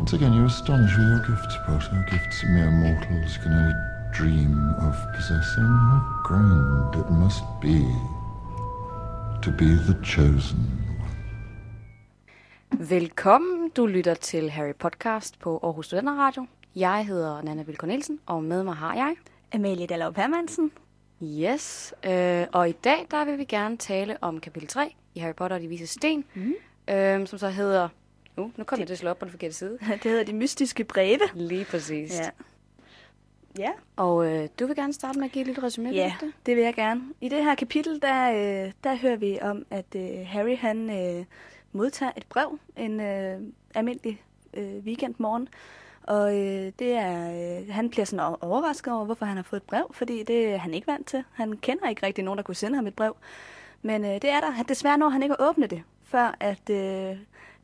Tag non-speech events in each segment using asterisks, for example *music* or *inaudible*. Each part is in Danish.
Once again, you astonish with your gifts, Potter. Gifts mere mortals can only dream of possessing. How grand it must be to be the chosen Velkommen. Du lytter til Harry Podcast på Aarhus Studenter Radio. Jeg hedder Nana Vilko Nielsen, og med mig har jeg Amalie Dallov Hermansen. Yes, øh, og i dag der vil vi gerne tale om kapitel 3 i Harry Potter og de vise sten, mm. øh, som så hedder... Uh, nu kommer det til at slå op på den forkerte side. *laughs* Det hedder De Mystiske Breve. Lige præcis. Ja. Ja, Og øh, du vil gerne starte med at give et lille resume ja det? det vil jeg gerne. I det her kapitel, der, øh, der hører vi om, at øh, Harry han øh, modtager et brev en øh, almindelig øh, weekendmorgen. Og øh, det er, øh, han bliver sådan overrasket over, hvorfor han har fået et brev, fordi det er han ikke vant til. Han kender ikke rigtig nogen, der kunne sende ham et brev. Men øh, det er der. Desværre når han ikke at åbne det, før at øh,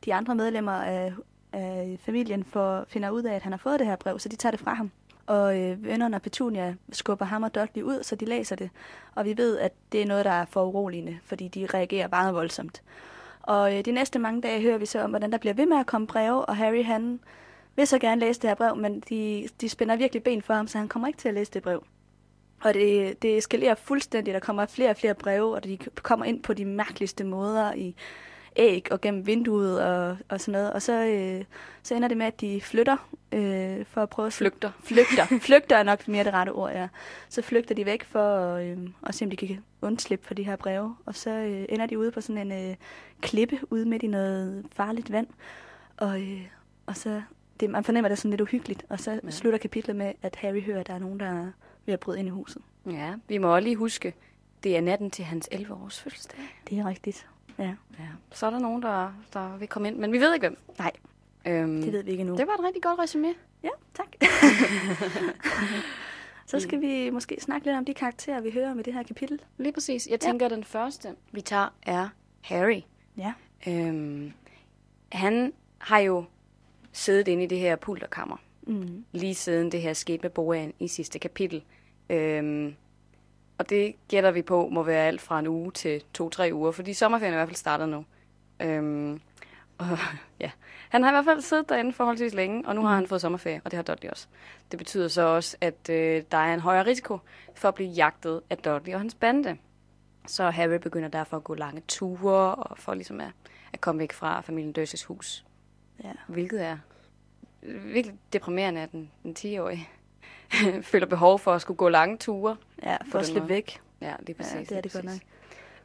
de andre medlemmer af, af familien får, finder ud af, at han har fået det her brev, så de tager det fra ham. Og øh, vennerne og Petunia skubber ham og Dudley ud, så de læser det. Og vi ved, at det er noget, der er for uroligende, fordi de reagerer meget voldsomt. Og øh, de næste mange dage hører vi så om, hvordan der bliver ved med at komme breve, og Harry han vil så gerne læse det her brev, men de, de spænder virkelig ben for ham, så han kommer ikke til at læse det brev. Og det, det eskalerer fuldstændig. Der kommer flere og flere breve, og de kommer ind på de mærkeligste måder i æg og gennem vinduet og, og sådan noget. Og så, øh, så ender det med, at de flytter øh, for at prøve at... Flygter. Flygter. *laughs* flygter er nok mere det rette ord, ja. Så flygter de væk for at, øh, at se, om de kan undslippe for de her breve. Og så øh, ender de ude på sådan en øh, klippe ude midt i noget farligt vand. Og, øh, og så... Det, man fornemmer det er sådan lidt uhyggeligt. Og så Ja. slutter kapitlet med, at Harry hører, at der er nogen, der er ved at bryde ind i huset. Ja, vi må også lige huske, det er natten til hans 11-års fødselsdag. Det er rigtigt. Ja. Ja. Så er der nogen, der, der vil komme ind, men vi ved ikke hvem. Nej, Øhm, det ved vi ikke endnu. det var et rigtig godt resume. Ja, tak. *laughs* så skal vi måske snakke lidt om de karakterer, vi hører med det her kapitel. Lige præcis. Jeg tænker, at den første, vi tager, er Harry. Ja. Øhm, han har jo siddet inde i det her pulterkammer, Mm. lige siden det her skete med Boan i sidste kapitel. Øhm, og det gætter vi på må være alt fra en uge til to-tre uger, fordi sommerferien er i hvert fald startet nu. Øhm, og, *laughs* ja. Han har i hvert fald siddet derinde forholdsvis længe, og nu har han fået sommerferie, og det har Dudley også. Det betyder så også, at øh, der er en højere risiko for at blive jagtet af Dudley og hans bande. Så Harry begynder derfor at gå lange ture, og for ligesom at, at komme væk fra familien Dursleys hus. Ja. Hvilket er virkelig deprimerende, at den, den 10-årige *laughs* føler behov for at skulle gå lange ture. Ja, for at slippe væk. Ja, det er præcis. Ja, det er det godt præcis.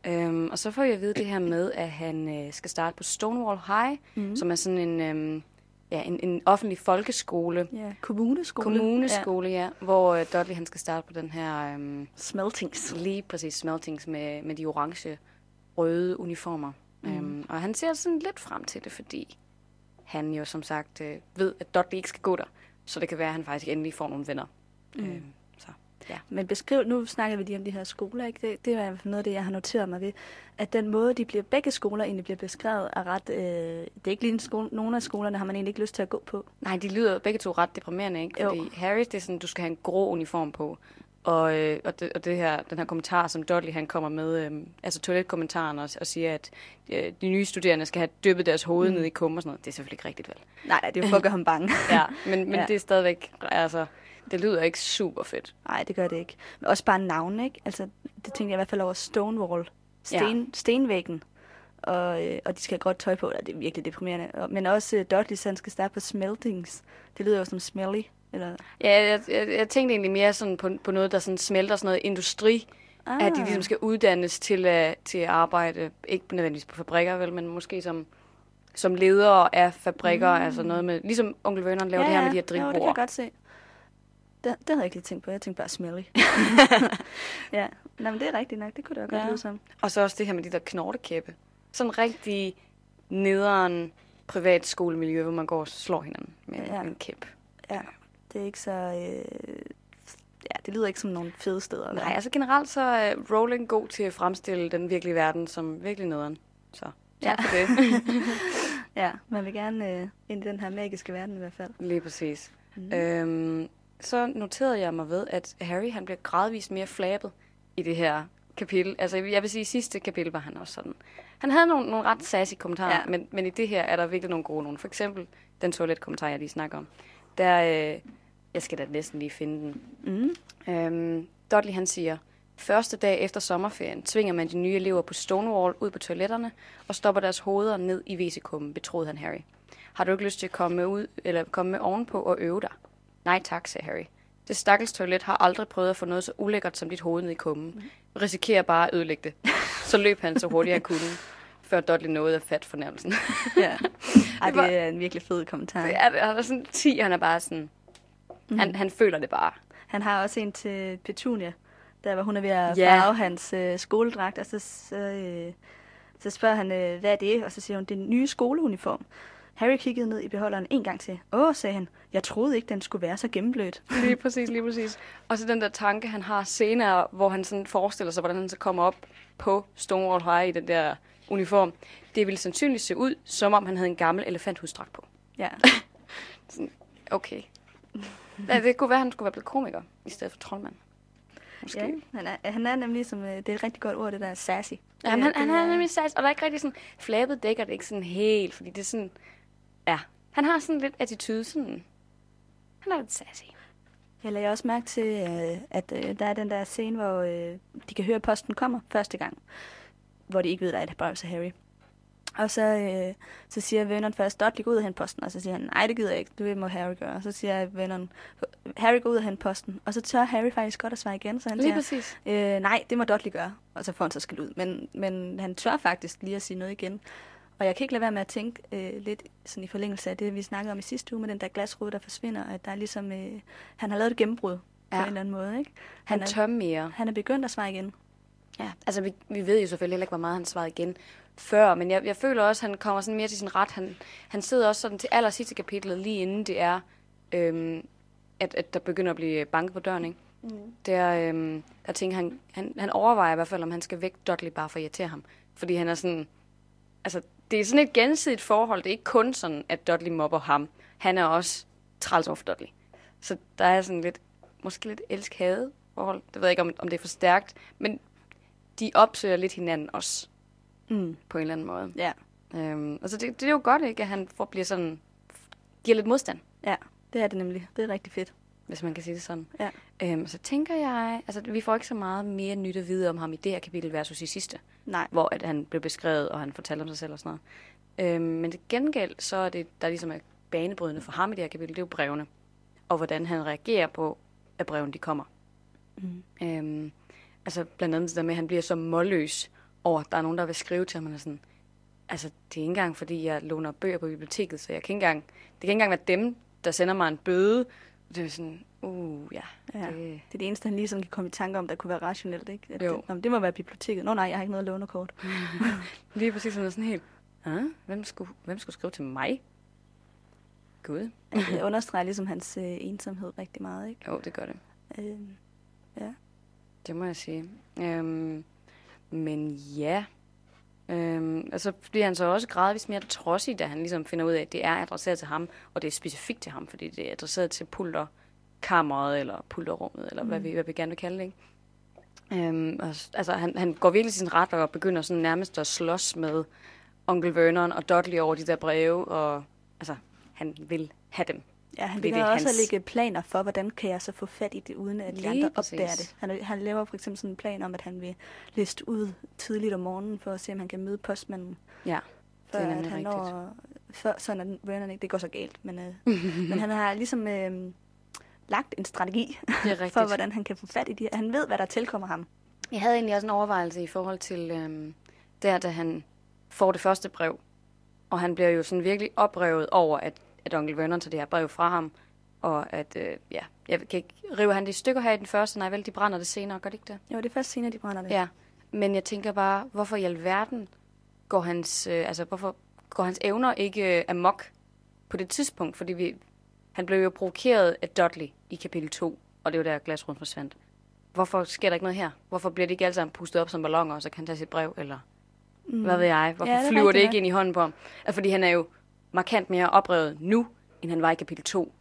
Øhm, og så får jeg at vide det her med, at han øh, skal starte på Stonewall High, mm. som er sådan en, øhm, ja, en, en offentlig folkeskole. Ja, kommuneskole. Kommuneskole, ja. hvor øh, Dudley han skal starte på den her Ja. Smeltings. lige præcis smeltings med, med de orange røde uniformer. Mm. Øhm, og han ser sådan lidt frem til det, fordi han jo som sagt øh, ved, at Dudley ikke skal gå der. Så det kan være, at han faktisk endelig får nogle venner. Mm. Øhm, så, ja. Men beskriv, nu snakker vi lige om de her skoler, ikke? Det, det er noget af det, jeg har noteret mig ved, at den måde, de bliver, begge skoler egentlig bliver beskrevet, er ret, øh, det er ikke lige en skole, nogle af skolerne har man egentlig ikke lyst til at gå på. Nej, de lyder begge to ret deprimerende, ikke? Jo. Fordi Harry, det er sådan, du skal have en grå uniform på. Og, øh, og, det, og det her, den her kommentar, som Dudley han kommer med, øh, altså toiletkommentaren, og, og siger, at øh, de nye studerende skal have dyppet deres hoved mm. ned i kum og sådan noget. Det er selvfølgelig ikke rigtigt, vel? Nej, nej, det er for at gøre ham bange. *laughs* Ja, men, men Ja. det er stadigvæk, altså, det lyder ikke super fedt. Nej, det gør det ikke. Men også bare navn, ikke? Altså, det tænkte jeg i hvert fald over Stonewall. Sten, ja. Stenvæggen. Og, øh, og de skal have godt tøj på, og det er virkelig deprimerende. Og, men også øh, Dudley, han skal starte på Smeltings. Det lyder jo som smelly. Eller, Ja, jeg, jeg, jeg tænkte egentlig mere sådan på, på noget, der sådan smelter sådan noget industri. Ah. At de ligesom skal uddannes til, at, til at arbejde, ikke nødvendigvis på fabrikker, vel, men måske som, som ledere af fabrikker, mm. altså noget med, ligesom onkel Vernon laver ja, det her med de her Jo, det kan jeg drivbord. godt se. Det, det havde jeg ikke lige tænkt på. Jeg tænkte bare smelly. *laughs* *laughs* ja, Nå, men det er rigtigt nok. Det kunne det godt Ja. lyde som. Og så også det her med de der knortekæppe. Sådan rigtig nederen privatskolemiljø, hvor man går og slår hinanden med Ja. ja. en kæp. Ja, det er ikke så... Øh, ja, det lyder ikke som nogle fede steder. at. Nej, altså generelt så er Rowling god til at fremstille den virkelige verden som virkelig nederen. Så tak Ja. for det. *laughs* Ja, man vil gerne øh, ind i den her magiske verden i hvert fald. Lige præcis. Mm. Øhm, så noterede jeg mig ved, at Harry han bliver gradvist mere flabet i det her kapitel, altså jeg vil sige, i sidste kapitel var han også sådan. Han havde nogle, nogle ret sassy kommentarer, ja. men, men i det her er der virkelig nogle gode nogle. For eksempel den toiletkommentar, jeg lige snakker om. Der, øh, jeg skal da næsten lige finde den. Mm. Øhm, Dudley han siger, første dag efter sommerferien tvinger man de nye elever på Stonewall ud på toiletterne og stopper deres hoveder ned i WC-kummen, betroede han Harry. Har du ikke lyst til at komme med, ud, eller komme med ovenpå og øve dig? Nej tak, sagde Harry. Det stakkels toilet har aldrig prøvet at få noget så ulækkert som dit hoved ned i kummen. Vi risikerer bare at ødelægge det. *laughs* Så løb han så hurtigt han kunne, før Dudley nåede at fatte fornærmelsen. Ja. Ej, *laughs* Det var- det er en virkelig fed kommentar. Det er, han er sådan 10, han er bare sådan... Han, han føler det bare. Han har også en til Petunia, der hvor hun er ved at Ja. farve hans øh, skoledragt, og så, så, øh, så spørger han, øh, hvad er det? Og så siger hun, det er en nye skoleuniform. Harry kiggede ned i beholderen en gang til. Åh, sagde han, jeg troede ikke, den skulle være så gennemblødt. *laughs* Lige præcis, lige præcis. Og så den der tanke, han har senere, hvor han sådan forestiller sig, hvordan han så kommer op på Stonewall High i den der uniform. Det ville sandsynligt se ud, som om han havde en gammel elefanthusdragt på. Ja. *laughs* Okay. *laughs* Ja, det kunne være, at han skulle være blevet komiker, i stedet for troldmand. Måske. ja han, er, han er nemlig, som, øh, det er et rigtig godt ord, det der sassy. Ja, han, Det- han det er nemlig sats, og der er ikke rigtig sådan, flabet dækker det ikke sådan helt, fordi det er sådan, ja, han har sådan lidt attitude, sådan, han er lidt sassy. Jeg lagde også mærke til, øh, at øh, der er den der scene, hvor øh, de kan høre, at posten kommer første gang. Hvor de ikke ved, at der er brev til Harry. Og så, øh, så siger Vernon først, Dudley, gå ud og hente posten. Og så siger han, nej, det gider jeg ikke, det må Harry gøre. Og så siger Vernon, Harry, gå ud og hente posten. Og så tør Harry faktisk godt at svare igen, så han Lige siger, præcis. øh, nej, det må Dudley gøre. Og så får han så skal ud. Men, men han tør faktisk lige at sige noget igen. Og jeg kan ikke lade være med at tænke øh, lidt sådan i forlængelse af det, vi snakkede om i sidste uge, med den der glasrude, der forsvinder, at der er ligesom, øh, han har lavet et gennembrud ja. på en eller anden måde. Ikke? Han er, tør mere. han er begyndt at svare igen. Ja, altså vi, vi ved jo selvfølgelig heller ikke, hvor meget han svarede igen før, men jeg, jeg føler også, at han kommer sådan mere til sin ret. Han, han sidder også sådan til aller sidste kapitlet, lige inden det er, øhm, at, at der begynder at blive banket på døren, ikke? Mm. Der, øhm, der tænker han, han, han overvejer i hvert fald, om han skal væk Dudley bare for at irritere ham. Fordi han er sådan, altså det er sådan et gensidigt forhold. Det er ikke kun sådan, at Dudley mobber ham. Han er også træls over Dudley. Så der er sådan lidt, måske lidt elsk-hade forhold. Det ved jeg ikke, om, om det er for stærkt. Men de opsøger lidt hinanden også, Mm. på en eller anden måde. Ja. Øhm, altså det, det er jo godt, ikke, at han får, bliver sådan, giver lidt modstand, ja, det er det nemlig. Det er rigtig fedt. hvis man kan sige det sådan. Ja. Øhm, så tænker jeg, altså vi får ikke så meget mere nyt at vide om ham i det her kapitel versus i sidste, Nej. hvor at han blev beskrevet, og han fortalte om sig selv og sådan noget. Øhm, men til gengæld, så er det, der ligesom er banebrydende for ham i det her kapitel, det er jo brevene. Og hvordan han reagerer på, at brevene de kommer. Mm. Øhm, altså blandt andet det der med, at han bliver så målløs over, at der er nogen, der vil skrive til ham, og sådan, altså det er ikke engang, fordi jeg låner bøger på biblioteket, så jeg kan ikke engang, det kan ikke engang være dem, der sender mig en bøde. Det er sådan, uh, ja. Ja. Det, Det er det eneste, han lige sådan kan komme i tanke om, der kunne være rationelt. Ikke? At Jo. Det, men det må være biblioteket. Nå nej, jeg har ikke noget lånerkort. *laughs* lige præcis sådan, sådan helt, ah, hvem, skulle, hvem skulle skrive til mig? Gud. Det understreger ligesom hans øh, ensomhed rigtig meget. Ikke? Jo, det gør det. Øh, Det må jeg sige. Øhm, men ja, øhm, altså bliver han så også gradvist mere trodsig, da han ligesom finder ud af, at det er adresseret til ham, og det er specifikt til ham, fordi det er adresseret til pulterkammeret, eller pulterrummet, eller mm. hvad, vi, hvad vi gerne vil kalde det, ikke? Øhm, og, altså, han, han går virkelig sin ret og begynder sådan nærmest at slås med onkel Vernon og Dudley over de der breve, og altså, han vil have dem. Ja, han det er også hans- lægge planer for, hvordan kan jeg så få fat i det, uden at de andre præcis. opdager det. Han, han laver for eksempel sådan en plan om, at han vil liste ud tidligt om morgenen, for at se, om han kan møde postmanden. Ja, Før det er at han rigtigt. når, før, sådan at Vernon ikke, det går så galt, men, øh, *laughs* men han har ligesom øh, lagt en strategi Det *laughs* for, hvordan han kan få fat i de her. Han ved, hvad der tilkommer ham. Jeg havde egentlig også en overvejelse i forhold til øhm, der, da han får det første brev. Og han bliver jo sådan virkelig oprevet over, at, at onkel Vernon tager det her brev fra ham. Og at, øh, ja, jeg kan ikke, river han det i stykker her i den første? Nej, vel, de brænder det senere, gør det ikke det? Jo, det er først senere, de brænder det. Ja. Men jeg tænker bare, hvorfor i alverden går hans, øh, altså, hvorfor går hans evner ikke øh, amok på det tidspunkt? Fordi vi, han blev jo provokeret af Dudley i kapitel 2, og det var der glasruden forsvandt. Hvorfor sker der ikke noget her? Hvorfor bliver de ikke alle sammen pustet op som ballonger, og så kan han tage sit brev, eller mm. hvad ved jeg? Hvorfor Ja, det er flyver det ikke ind i hånden på ham? Altså, fordi han er jo markant mere oprevet nu, end han var i kapitel 2.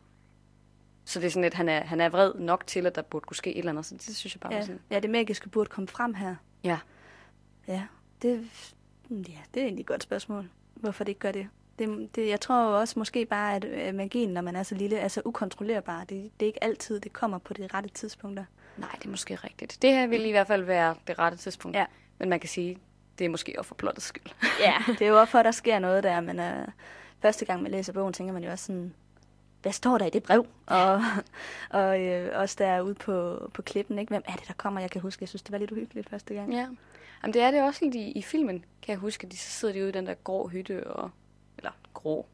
Så det er sådan lidt, han er, han er vred nok til, at der burde kunne ske et eller andet. Så det synes jeg bare var Ja, sådan. ja, det magiske burde komme frem her. Ja. Ja, det, ja, det er egentlig et godt spørgsmål. Hvorfor det ikke gør det? det, det jeg tror også måske bare, at øh, magien, når man er så lille, er så ukontrollerbar. Det, det er ikke altid, det kommer på de rette tidspunkter. Nej, det er måske rigtigt. Det her vil i hvert fald være det rette tidspunkt. Ja. Men man kan sige, det er måske også for plottets skyld. Ja, det er jo også for, at der sker noget der, men øh, første gang man læser bogen, tænker man jo også sådan, hvad står der i det brev? Og, *laughs* og øh, også der ude på, på klippen, ikke? hvem er det, der kommer? Jeg kan huske, jeg synes, det var lidt uhyggeligt første gang. Ja. Jamen, det er det også lidt i, i filmen, kan jeg huske. De, så sidder de ude i den der grå hytte, og, eller grå,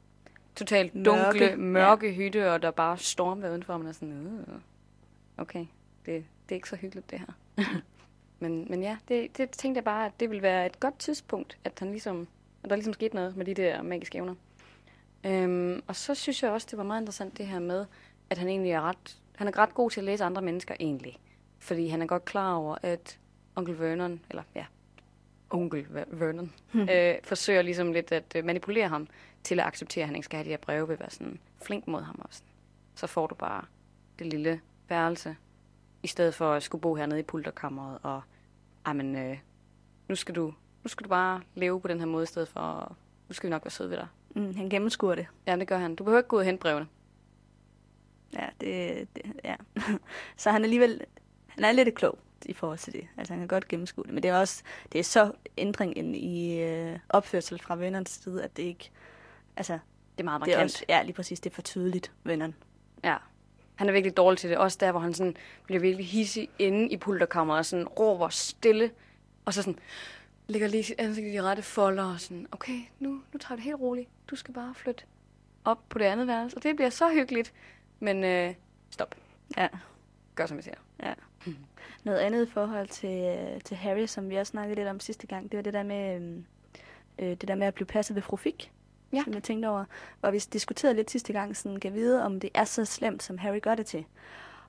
totalt dunkle, Mørke, ja. hytte, og der bare stormer udenfor, og man er sådan, øh, okay, det, det er ikke så hyggeligt det her. *laughs* men, men ja, det, det tænkte jeg bare, at det ville være et godt tidspunkt, at han ligesom, at der ligesom skete noget med de der magiske evner. Øhm, og så synes jeg også, det var meget interessant det her med, at han egentlig er ret, han er ret god til at læse andre mennesker egentlig. Fordi han er godt klar over, at onkel Vernon, eller ja, onkel Ver- Vernon, *laughs* øh, forsøger ligesom lidt at øh, manipulere ham til at acceptere, at han ikke skal have de her breve, vil være sådan flink mod ham også. Så får du bare det lille værelse, i stedet for at skulle bo hernede i pulterkammeret, og ej, men, øh, nu, skal du, nu skal du bare leve på den her måde, i stedet for, og nu skal vi nok være søde ved dig. Mm, han gennemskuer det. Ja, det gør han. Du behøver ikke gå ud og hente brevene. Ja, det, det ja. *laughs* så han er alligevel, han er lidt klog i forhold til det. Altså han kan godt gennemskue det, men det er også, det er så ændringen i øh, opførsel fra vennernes side, at det ikke, altså Det er meget det er markant. også, ja lige præcis, det er for tydeligt, vennerne. Ja. Han er virkelig dårlig til det. Også der, hvor han sådan bliver virkelig hissig inde i pulterkammeret og sådan råber stille. Og så sådan lægger lige ansigt i de rette folder og sådan, okay, nu, nu tager det helt roligt. Du skal bare flytte op på det andet værelse. Og det bliver så hyggeligt. Men øh, stop. Ja. Gør som jeg siger. Ja. Noget andet i forhold til, øh, til Harry, som vi også snakkede lidt om sidste gang, det var det der med, øhm, øh, det der med at blive passet ved Frufik. Ja. Som jeg tænkte over. Og vi diskuterede lidt sidste gang, sådan, kan vide, om det er så slemt, som Harry gør det til.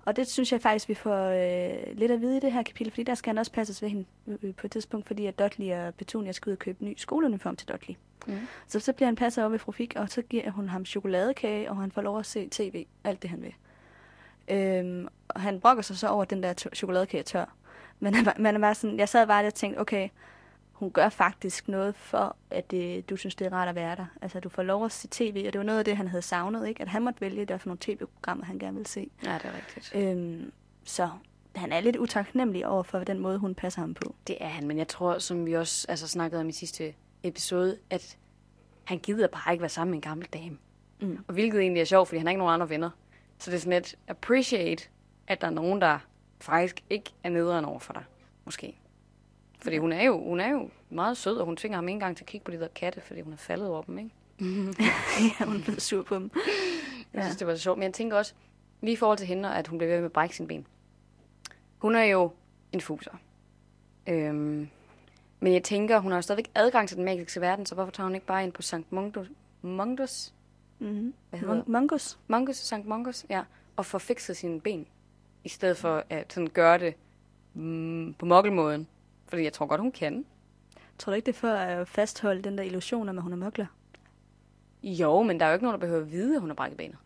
Og det synes jeg faktisk, vi får øh, lidt at vide i det her kapitel, fordi der skal han også passes ved hende øh, på et tidspunkt, fordi at Dudley og Petunia skal ud og købe ny skoleuniform til Dudley. Mm. Så så bliver han passet over ved Frufik, og så giver hun ham chokoladekage, og han får lov at se tv, alt det han vil. Øhm, og han brokker sig så over, at den der chokoladekage tør. Men man er bare sådan, jeg sad bare og tænkte, okay, hun gør faktisk noget for, at det, du synes, det er rart at være der. Altså, du får lov at se tv, og det var noget af det, han havde savnet, ikke? At han måtte vælge, der for nogle tv-programmer, han gerne ville se. Ja, det er rigtigt. Øhm, så han er lidt utaknemmelig over for den måde, hun passer ham på. Det er han, men jeg tror, som vi også altså, snakkede om i sidste episode, at han gider bare ikke være sammen med en gammel dame. Mm. Og hvilket egentlig er sjovt, fordi han har ikke nogen andre venner. Så det er sådan lidt appreciate, at der er nogen, der faktisk ikke er nederen over for dig. Måske. Fordi hun er, jo, hun er jo meget sød, og hun tvinger ham ikke engang til at kigge på de der katte, fordi hun er faldet over dem, ikke? *laughs* ja, hun er blevet sur på dem. Jeg synes, det var så sjovt. Men jeg tænker også, lige i forhold til hende, at hun bliver ved med at brække sine ben. Hun er jo en fuser. Øhm, men jeg tænker, hun har jo stadigvæk adgang til den magiske verden, så hvorfor tager hun ikke bare ind på Sankt Mundus? Mundus? Mm-hmm. Hvad hedder Mon- Mongus. Mongus, Sankt Mongus, ja. Og får fikset sine ben. I stedet for at sådan gøre det mm, på mokkelmåden. Fordi jeg tror godt, hun kan. Tror du ikke, det er for at fastholde den der illusion om, at hun er mørkler? Jo, men der er jo ikke nogen, der behøver at vide, at hun har brækket benet.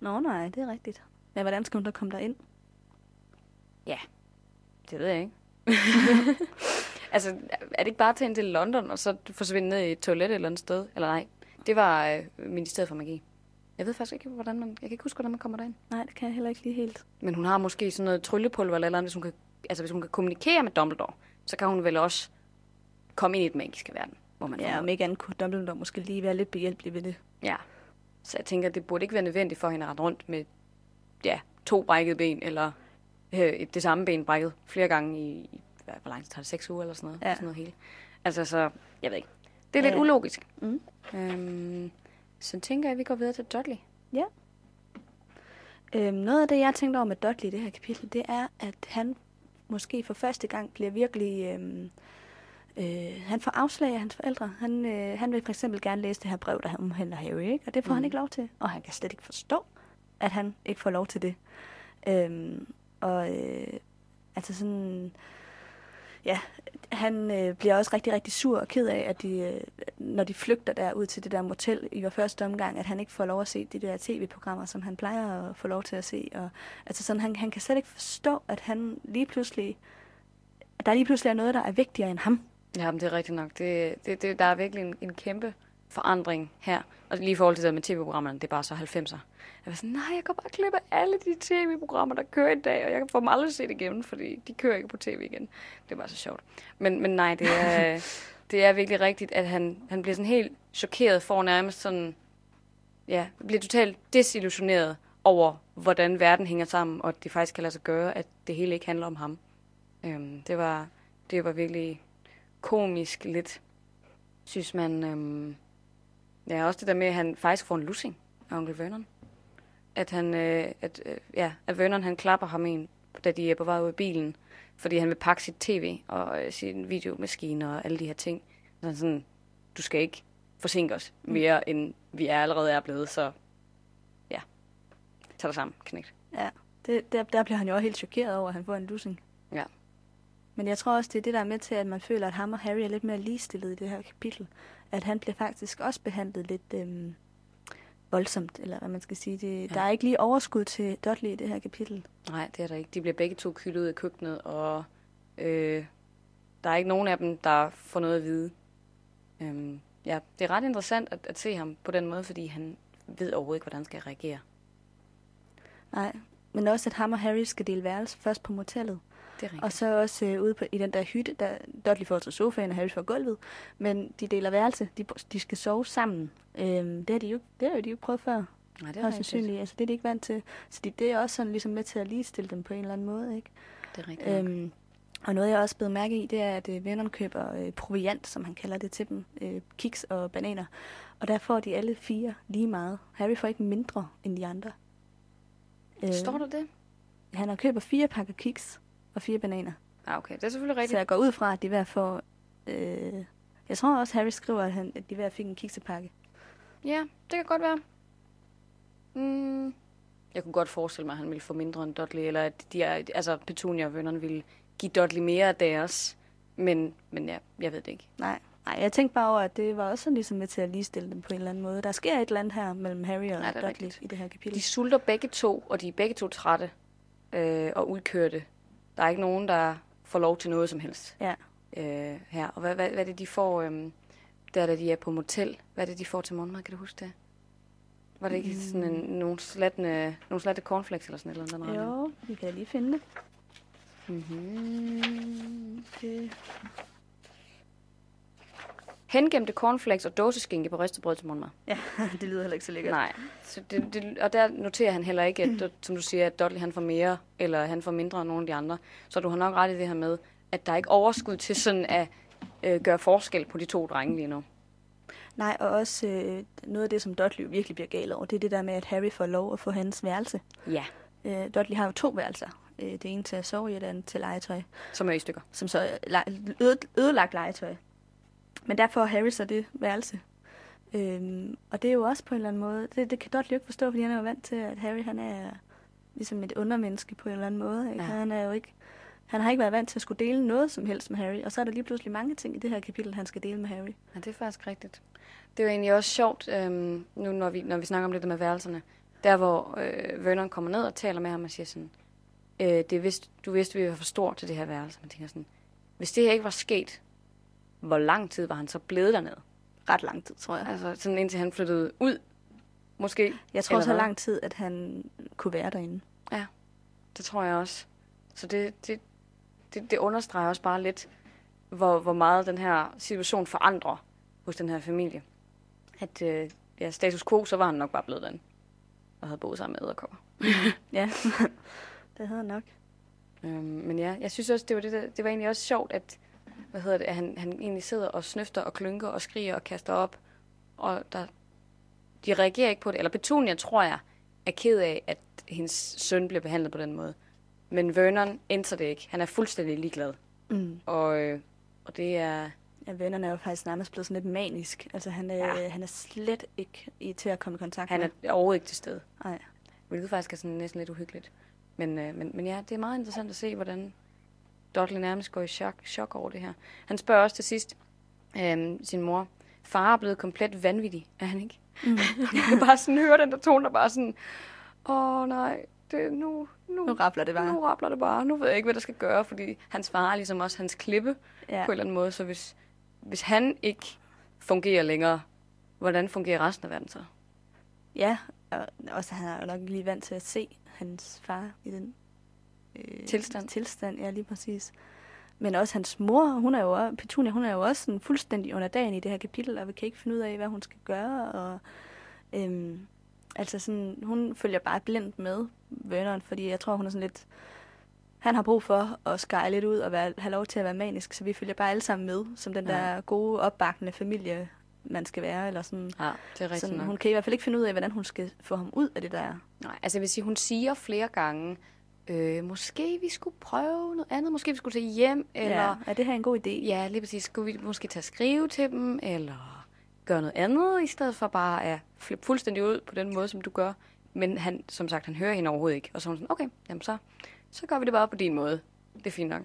Nå nej, det er rigtigt. Men hvordan skal hun da komme derind? Det ved jeg ikke. *laughs* altså, er det ikke bare at tage ind til London, og så forsvinde ned i et toilet et eller andet sted? Eller nej, det var øh, Ministeriet for Magi. Jeg ved faktisk ikke, hvordan man... Jeg kan ikke huske, hvordan man kommer derind. Nej, det kan jeg heller ikke lige helt. Men hun har måske sådan noget tryllepulver eller andet, hvis hun kan, altså hvis hun kan kommunikere med Dumbledore, så kan hun vel også komme ind i den magiske verden, hvor man Ja, om ikke andet kunne Dumbledore måske lige være lidt behjælpelig ved det. Ja. Så jeg tænker, det burde ikke være nødvendigt for hende at rende rundt med ja, to brækkede ben, eller øh, et- det samme ben brækket flere gange i, i hvad, hvor lang tid tager det? Seks uger eller sådan noget? Ja. Sådan noget hele. Altså, så jeg ved ikke. Det er lidt Ja. ulogisk. Mm. Øhm, så tænker jeg, at vi går videre til Dudley. Øhm, noget af det, jeg tænkte over med Dudley i det her kapitel, det er, at han måske for første gang bliver virkelig... Øhm, øh, han får afslag af hans forældre. Han, øh, han vil for eksempel gerne læse det her brev, der omhandler Harry, ikke? og det får mm. han ikke lov til. Og han kan slet ikke forstå, at han ikke får lov til det. Øhm, og øh, altså sådan... Ja, han øh, bliver også rigtig, rigtig sur og ked af, at de, øh, når de flygter der ud til det der motel i første omgang, at han ikke får lov at se de der tv-programmer, som han plejer at få lov til at se. Og, altså sådan, han, han kan slet ikke forstå, at han lige pludselig der lige pludselig er noget, der er vigtigere end ham. Ja, men det er rigtigt nok. Det, det, det, der er virkelig en, en kæmpe forandring her. Og lige i forhold til det med tv-programmerne, det er bare så 90'er. Jeg var sådan, nej, jeg kan bare klippe alle de tv-programmer, der kører i dag, og jeg får dem aldrig set igennem, fordi de kører ikke på tv igen. Det var så sjovt. Men, men nej, det er, *laughs* det er virkelig rigtigt, at han, han bliver sådan helt chokeret for nærmest sådan, ja, bliver totalt desillusioneret over, hvordan verden hænger sammen, og at det faktisk kan lade sig gøre, at det hele ikke handler om ham. Øhm, det, var, det var virkelig komisk lidt, synes man. Øhm, ja, også det der med, at han faktisk får en lussing af onkel Vernon. At han, øh, at, øh, ja, at Vernon han klapper ham en, da de er på vej ud af bilen, fordi han vil pakke sit tv og øh, sin videomaskine og alle de her ting. Så sådan, du skal ikke forsinke os mere, end vi er allerede er blevet, så ja, tag dig sammen, knægt. Ja, det, der, der bliver han jo også helt chokeret over, at han får en lussing. Ja. Men jeg tror også, det er det, der er med til, at man føler, at ham og Harry er lidt mere ligestillet i det her kapitel. At han bliver faktisk også behandlet lidt øhm, voldsomt, eller hvad man skal sige. Det, ja. Der er ikke lige overskud til Dudley i det her kapitel. Nej, det er der ikke. De bliver begge to kyldet ud i køkkenet, og øh, der er ikke nogen af dem, der får noget at vide. Øhm, ja, det er ret interessant at, at se ham på den måde, fordi han ved overhovedet ikke, hvordan han skal reagere. Nej, men også at ham og Harry skal dele værelse først på motellet. Og så også øh, ude på, i den der hytte, der Dudley får til sofaen, og Harry får gulvet. Men de deler værelse. De, de skal sove sammen. Øhm, det har de jo, det har jo de jo prøvet før. Nej, det er sandsynligt. Altså, det er de ikke vant til. Så de, det er også sådan ligesom med til at ligestille dem på en eller anden måde, ikke? Det er rigtigt. Øhm, Øhm, og noget, jeg også blevet mærke i, det er, at øh, vennerne køber øh, proviant, som han kalder det til dem. Øh, kiks og bananer. Og der får de alle fire lige meget. Harry får ikke mindre end de andre. Øh, Står der det? Han har køber fire pakker kiks og fire bananer. Ah, okay. Det er selvfølgelig Så rigtigt. jeg går ud fra, at de hver får... Øh, jeg tror også, Harry skriver, at, han, at de hver fik en kiksepakke. Ja, det kan godt være. Mm, jeg kunne godt forestille mig, at han ville få mindre end Dudley, eller at de er, altså Petunia og vennerne ville give Dudley mere af deres. Men, men ja, jeg ved det ikke. Nej, nej, jeg tænkte bare over, at det var også sådan ligesom med til at ligestille dem på en eller anden måde. Der sker et eller andet her mellem Harry og Nej, Dudley rigtigt. i det her kapitel. De sulter begge to, og de er begge to trætte øh, og udkørte. Der er ikke nogen, der får lov til noget som helst Ja. øh, her. Og hvad, hvad, hvad er det, de får, øh, der da de er på motel? Hvad er det, de får til morgenmad? Kan du huske det? Var det ikke mm. sådan en, nogle, slattende, nogle slatte cornflakes eller sådan et eller andet? Jo, vi kan lige finde det. Mm-hmm. det. Hengemte cornflakes og dåseskinke på ristet brød til morgenmad. Ja, *laughs* det lyder heller ikke så lækkert. Nej, så det, det, og der noterer han heller ikke, at, som du siger, at Dudley han får mere, eller han får mindre end nogle af de andre. Så du har nok ret i det her med, at der er ikke overskud til sådan at øh, gøre forskel på de to drenge lige nu. Nej, og også øh, noget af det, som Dudley virkelig bliver gal over, det er det der med, at Harry får lov at få hans værelse. Ja, Øh, Dudley har jo to værelser. Øh, det ene til at sove i, og det andet til legetøj. som er i stykker. som så øde- ødelagt legetøj. Men der får Harry så det værelse. Øhm, og det er jo også på en eller anden måde, det, det kan Dudley jo ikke forstå, fordi han er jo vant til, at Harry han er ligesom et undermenneske på en eller anden måde. Ikke? Ja. Han er jo ikke, han har ikke været vant til at skulle dele noget som helst med Harry, og så er der lige pludselig mange ting i det her kapitel, han skal dele med Harry. Ja, det er faktisk rigtigt. Det er jo egentlig også sjovt, øhm, nu når vi, når vi snakker om det der med værelserne. Der hvor øh, Vernon kommer ned og taler med ham og siger sådan, øh, det vist, du vidste, vi var for stor til det her værelse. Man tænker sådan, hvis det her ikke var sket, hvor lang tid var han så blevet dernede? Ret lang tid, tror jeg. Altså sådan indtil han flyttede ud, måske. Jeg tror så lang tid, at han kunne være derinde. Det tror jeg også. Så det, det, det, det understreger også bare lidt, hvor, hvor meget den her situation forandrer hos den her familie. At øh, ja, status quo, så var han nok bare blevet den. Og havde boet sammen med æderkopper. *laughs* Ja, *laughs* det havde han nok. Øhm, men ja, jeg synes også, det var, det, der, det var egentlig også sjovt, at, hvad hedder det, at han, han egentlig sidder og snøfter og klynker og skriger og kaster op. Og der, de reagerer ikke på det. Eller Petunia, tror jeg, er ked af, at hendes søn bliver behandlet på den måde. Men Vernon ændrer det ikke. Han er fuldstændig ligeglad. Mm. Og, øh, og det er... Ja, vennerne er jo faktisk nærmest blevet sådan lidt manisk. Altså, han er, Ja. ja. han er slet ikke i, til at komme i kontakt Han med. er overhovedet ikke til stede. Nej. Hvilket faktisk er sådan næsten lidt uhyggeligt. Men, øh, men, men ja, det er meget interessant at se, hvordan Dudley nærmest går i chok, chok over det her. Han spørger også til sidst øh, sin mor, far er blevet komplet vanvittig, er han ikke? Mm. *laughs* Kan bare sådan høre den der tone, der bare sådan, åh nej, det, nu, nu, Nu rappler det bare. nu rappler det bare. Nu ved jeg ikke, hvad der skal gøre, fordi hans far er ligesom også hans klippe. Ja. på en eller anden måde. Så hvis, hvis han ikke fungerer længere, hvordan fungerer resten af verden så? Ja, og også han er jo nok lige vant til at se hans far i den øh, Tilstand. tilstand. Ja, lige præcis. Men også hans mor, hun er jo Petunia, hun er jo også sådan fuldstændig under dagen i det her kapitel, og vi kan ikke finde ud af, hvad hun skal gøre. Og, øhm, altså sådan, hun følger bare blindt med Vernon, fordi jeg tror, hun er sådan lidt... Han har brug for at skære lidt ud og være, have lov til at være manisk, så vi følger bare alle sammen med, som den Ja. der gode, opbakkende familie, man skal være. Eller sådan. Ja, det er Sådan, nok. hun kan i hvert fald ikke finde ud af, hvordan hun skal få ham ud af det der. Nej, altså jeg vil sige, hun siger flere gange, øh, måske vi skulle prøve noget andet, måske vi skulle tage hjem, eller Ja, er det her en god idé? ja, lige præcis, skulle vi måske tage skrive til dem, eller gøre noget andet, i stedet for bare at flippe fuldstændig ud på den måde, som du gør. Men han, som sagt, han hører hende overhovedet ikke, og så er hun sådan, okay, jamen så, så gør vi det bare på din måde. Det er fint nok.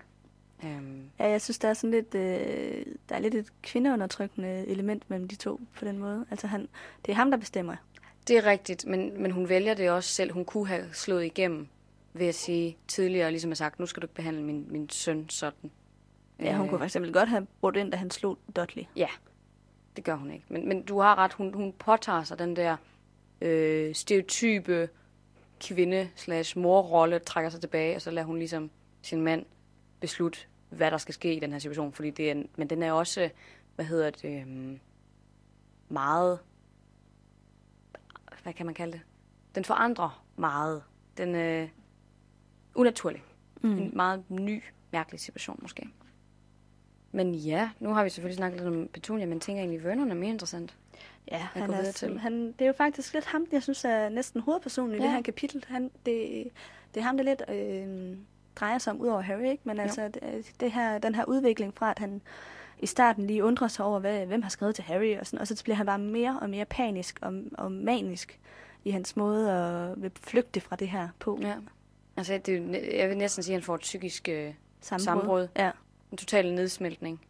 Um, Ja, jeg synes, der er sådan lidt, øh, der er lidt et kvindeundertrykkende element mellem de to på den måde. Altså han, det er ham, der bestemmer. Det er rigtigt, men, men hun vælger det også selv. Hun kunne have slået igennem ved at sige tidligere, ligesom jeg sagt, nu skal du ikke behandle min, min søn sådan. Ja, hun Øh, kunne for eksempel godt have brugt ind, da han slog Dudley. Ja, det gør hun ikke. Men, men du har ret, hun, hun påtager sig den der øh, stereotype kvinde slash morrolle, trækker sig tilbage, og så lader hun ligesom sin mand beslutte, hvad der skal ske i den her situation. Fordi det er, en- men den er også, hvad hedder det, øhm, meget, hvad kan man kalde det? Den forandrer meget. Den øh, unaturlig. Mm. En meget ny, mærkelig situation måske. Men ja, nu har vi selvfølgelig snakket lidt om Petunia, men tænker egentlig, Vernon er mere interessant. Ja, han er, til. han, det er jo faktisk lidt ham, jeg synes er næsten hovedpersonen i Ja. det her kapitel. Han, det, det er ham, der lidt øh, drejer sig om, ud over Harry, ikke? Men Jo. altså, det, det her, den her udvikling fra, at han i starten lige undrer sig over, hvad, hvem har skrevet til Harry, og, sådan, og så bliver han bare mere og mere panisk og, og manisk i hans måde at vil flygte fra det her på. Ja. Altså, det, jeg vil næsten sige, at han får et psykisk øh, Sammenbrud. Sammenbrud. Ja. en total nedsmeltning.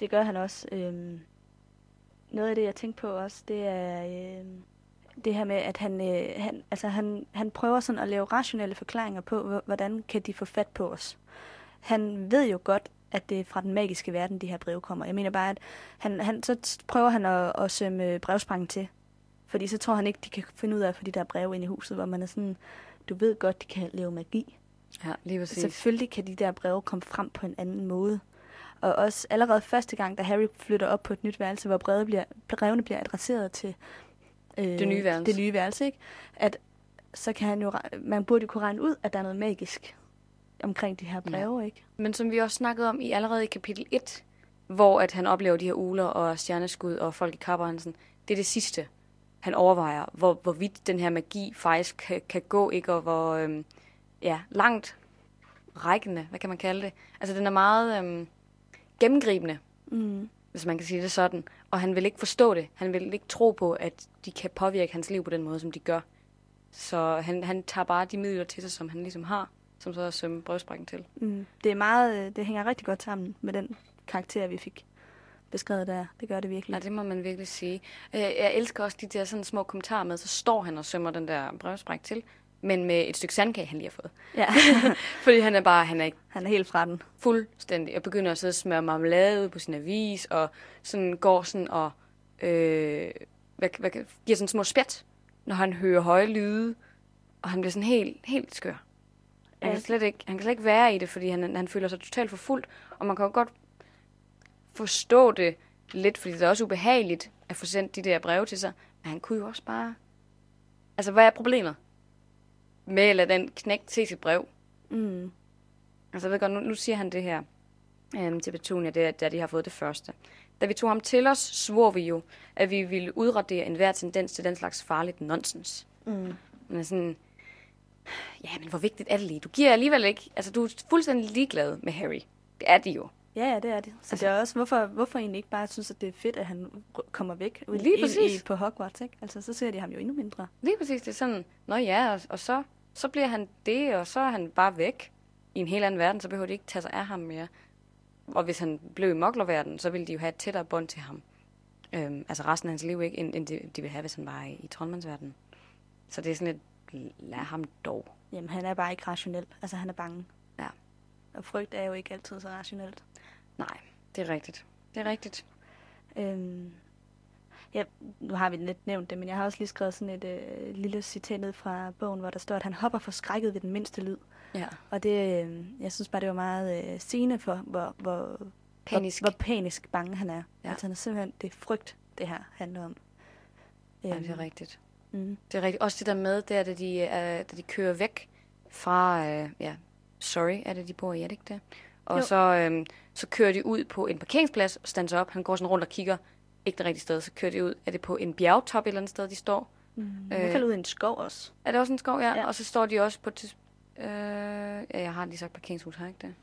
Det gør han også. Øhm, noget af det, jeg tænkte på også, det er øhm, det her med, at han, øh, han, altså han, han prøver sådan at lave rationelle forklaringer på, hvor- hvordan kan de få fat på os. Han ved jo godt, at det er fra den magiske verden, de her breve kommer. Jeg mener bare, at han, han, så prøver han at, at sømme brevsprangen til. Fordi så tror han ikke, de kan finde ud af at få de der breve ind i huset, hvor man er sådan, du ved godt, de kan lave magi. Ja, lige præcis. Selvfølgelig kan de der breve komme frem på en anden måde. Og også allerede første gang, da Harry flytter op på et nyt værelse, hvor brevene bliver, brevene bliver adresseret til øh, Det nye værelse. det nye værelse ikke? At så kan han jo, man burde jo kunne regne ud, at der er noget magisk omkring de her breve, ja. ikke? Men som vi også snakkede om i allerede i kapitel 1, hvor at han oplever de her uler og stjerneskud og folk i kapper, han sådan, det er det sidste, han overvejer, hvor, hvorvidt den her magi faktisk kan, kan gå, ikke? Og hvor øhm, ja, langt rækkende, hvad kan man kalde det? Altså, den er meget øhm, gennemgribende, Mm. hvis man kan sige det sådan. Og han vil ikke forstå det. Han vil ikke tro på, at de kan påvirke hans liv på den måde, som de gør. Så han, han tager bare de midler til sig, som han ligesom har, som så er sømme brevsprækken til. Mm. Det er meget, øh, det hænger rigtig godt sammen med den karakter, vi fik beskrevet der. Det gør det virkelig. Ja, det må man virkelig sige. Øh, Jeg elsker også de der sådan små kommentarer med, så står han og sømmer den der brevspræk til, men med et stykke sandkage, han lige har fået. Ja. *laughs* Fordi han er bare, han er ikke han er helt fra den. fuldstændig, og begynder at sidde og smøre marmelade ud på sin avis, og sådan går sådan og øh, hvad, hvad, giver sådan små spjat, når han hører høje lyde, og han bliver sådan helt, helt skør. Han kan, slet ikke, han kan slet ikke være i det, fordi han, han føler sig totalt forfulgt, og man kan jo godt forstå det lidt, fordi det er også ubehageligt at få sendt de der breve til sig, men han kunne jo også bare... Altså, hvad er problemet med at lade den knægt se sit brev? Mm. Altså, jeg ved godt, nu, nu siger han det her øhm, til Petunia, det da de har fået det første. Da vi tog ham til os, svor vi jo, at vi ville udradere enhver tendens til den slags farligt nonsens. Mm. Men sådan, ja, men hvor vigtigt er det lige? Du giver alligevel ikke, altså du er fuldstændig ligeglad med Harry. Det er de jo. Ja, ja, det er det. Så Altså- det er også, hvorfor, hvorfor egentlig ikke bare synes, at det er fedt, at han kommer væk Lige ind præcis. i, på Hogwarts, ikke? Altså, så ser de ham jo endnu mindre. Lige præcis, det er sådan, nå ja, og, og så, så bliver han det, og så er han bare væk i en helt anden verden, så behøver de ikke tage sig af ham mere. Og hvis han blev i moklerverden, så ville de jo have et tættere bånd til ham. Øhm, altså resten af hans liv, ikke, end, end de, de ville have, hvis han var i, i troldmandsverdenen. Så det er sådan lidt, lad ham dog. Jamen, han er bare ikke rationel. Altså, han er bange. Ja. Og frygt er jo ikke altid så rationelt. Nej, det er rigtigt. Det er rigtigt. Øhm, ja, nu har vi lidt nævnt det, men jeg har også lige skrevet sådan et øh, lille citat ned fra bogen, hvor der står, at han hopper forskrækket ved den mindste lyd. Ja. Og det, øh, jeg synes bare, det var meget øh, sigende for, hvor, hvor, Panisk. Hvor, hvor panisk bange han er. Ja. Altså, han er simpelthen, det er frygt, det her handler om. Ja, det er Øhm, rigtigt. Mm. Det er rigtigt. Også det der med, det er, da de, øh, da de kører væk fra, øh, ja, sorry, er det, de bor i, er det ikke det? Og Jo. så, øh, så kører de ud på en parkeringsplads og standser op. Han går sådan rundt og kigger, ikke det rigtige sted. Så kører de ud, er det på en bjergtop et eller andet sted, de står? Mm. Øh. Fald ud i en skov også. Er det også en skov, ja? ja. Og så står de også på... Tis- øh, ja, jeg har lige sagt parkeringshus, har jeg ikke det?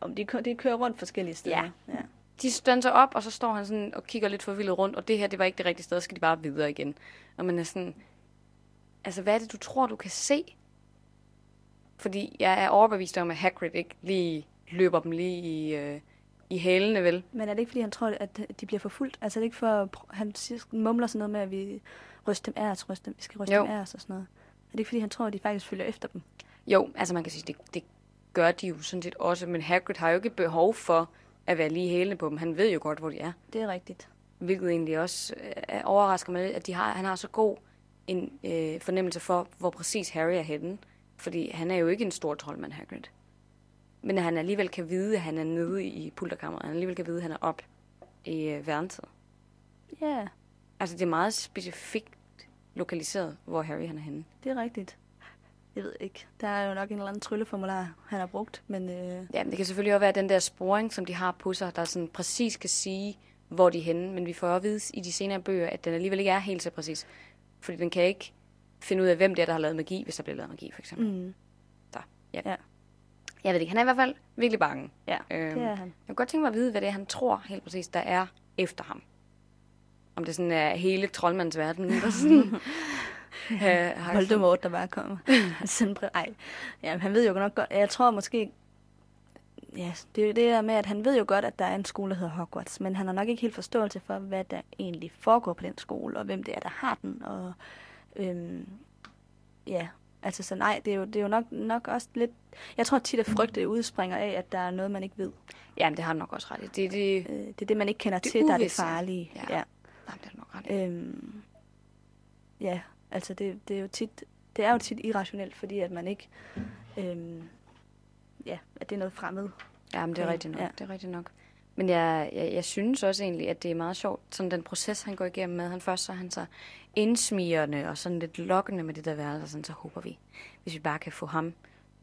Om de, de kører rundt forskellige steder. Ja. ja. De standser op, og så står han sådan og kigger lidt forvildet rundt, og det her, det var ikke det rigtige sted, så skal de bare videre igen. Og man er sådan, altså hvad er det, du tror, du kan se? Fordi jeg er overbevist om, at Hagrid ikke lige løber dem lige i, øh, i hælene, vel? Men er det ikke, fordi han tror, at de bliver forfulgt? Altså er det ikke for, han siger, mumler sådan noget med, at vi ryster dem af os, ryster, vi skal ryste Jo. dem af os og sådan noget. Er det ikke, fordi han tror, at de faktisk følger efter dem? Jo, altså man kan sige, det, det gør de jo sådan set også, men Hagrid har jo ikke behov for at være lige i hælene på dem. Han ved jo godt, hvor de er. Det er rigtigt. Hvilket egentlig også øh, overrasker mig lidt, at de har, han har så god en øh, fornemmelse for, hvor præcis Harry er henne. Fordi han er jo ikke en stor troldmand, Hagrid. Men at han alligevel kan vide, at han er nede i pulterkammeret. Han alligevel kan vide, at han er op i øh. Ja, yeah, Altså, det er meget specifikt lokaliseret, hvor Harry han er henne. det er rigtigt. Jeg ved ikke. Der er jo nok en eller anden trylleformular, han har brugt, men øh, Ja, men det kan selvfølgelig også være den der sporing, som de har på sig, der sådan præcis kan sige, hvor de er henne. Men vi får også at vide i de senere bøger, at den alligevel ikke er helt så præcis. Fordi den kan ikke finde ud af, hvem det er, der har lavet magi, hvis der bliver lavet magi, for eksempel. mm, Jeg ved ikke, han er i hvert fald virkelig bange. ja, Øhm, det er han. Jeg kunne godt tænke mig at vide, hvad det er, han tror helt præcis, der er efter ham. Om det sådan er hele troldmandens verden, der sådan... *laughs* øh, Voldemort, der bare kommer. *laughs* Sådan. Ej. Ja, han ved jo nok godt. Jeg tror måske... Ja, det er jo det der med, at han ved jo godt, at der er en skole, der hedder Hogwarts, men han har nok ikke helt forståelse for, hvad der egentlig foregår på den skole, og hvem det er, der har den, og øhm, ja, altså så nej, det er jo, det er jo nok, nok også lidt... Jeg tror tit, at frygte udspringer af, at der er noget, man ikke ved. Ja, men det har han nok også ret i. Det, det, Øh, det er det, man ikke kender Det til, der er det uvisse. farlige. Ja. ja. nej, det han nok ret i. Øhm, ja, altså det, det er jo tit, det er jo tit irrationelt, fordi at man ikke, øhm, ja, at det er noget fremmed. Ja, men det er rigtigt nok. ja. Det er rigtigt nok. Men jeg, jeg, jeg synes også egentlig, at det er meget sjovt, sådan den proces, han går igennem med. Han først så er han så indsmirende og sådan lidt lokkende med det der værelse, sådan, så håber vi, hvis vi bare kan få ham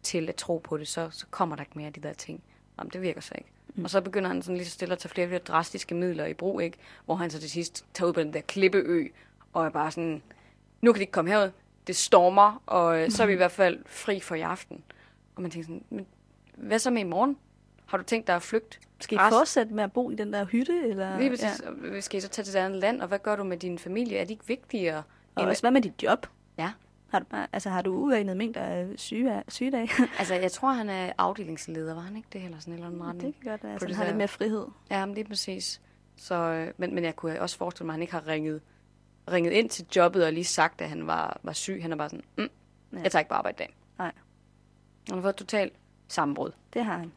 til at tro på det, så, så kommer der ikke mere af de der ting. Jamen, det virker så ikke. Mm. Og så begynder han sådan lige så stille at tage flere og flere drastiske midler i brug, ikke? Hvor han så til sidst tager ud på den der klippeø, og er bare sådan, nu kan de ikke komme herud, det stormer, og øh, så er vi i *laughs* hvert fald fri for i aften. Og man tænker sådan, men hvad så med i morgen? Har du tænkt dig at flygte? Skal I Rest- fortsætte med at bo i den der hytte? Eller? Lige præcis. Ja. Skal I så tage til et andet land, og hvad gør du med din familie? Er de ikke vigtigere? Og end- også, hvad med dit job? Ja. Har du, bare, altså, har du uanede mængder af syge, sygedage? *laughs* Altså, jeg tror, han er afdelingsleder, var han ikke det? Eller sådan eller anden det retning. kan godt være, altså, det han har lidt mere frihed. Ja, men lige præcis. Så, øh, men, men jeg kunne også forestille mig, at han ikke har ringet, ringet ind til jobbet og lige sagt, at han var, var syg. Han er bare sådan, mm, Ja. jeg tager ikke på arbejde i dag. Nej. Han har fået et totalt sammenbrud. Det har han.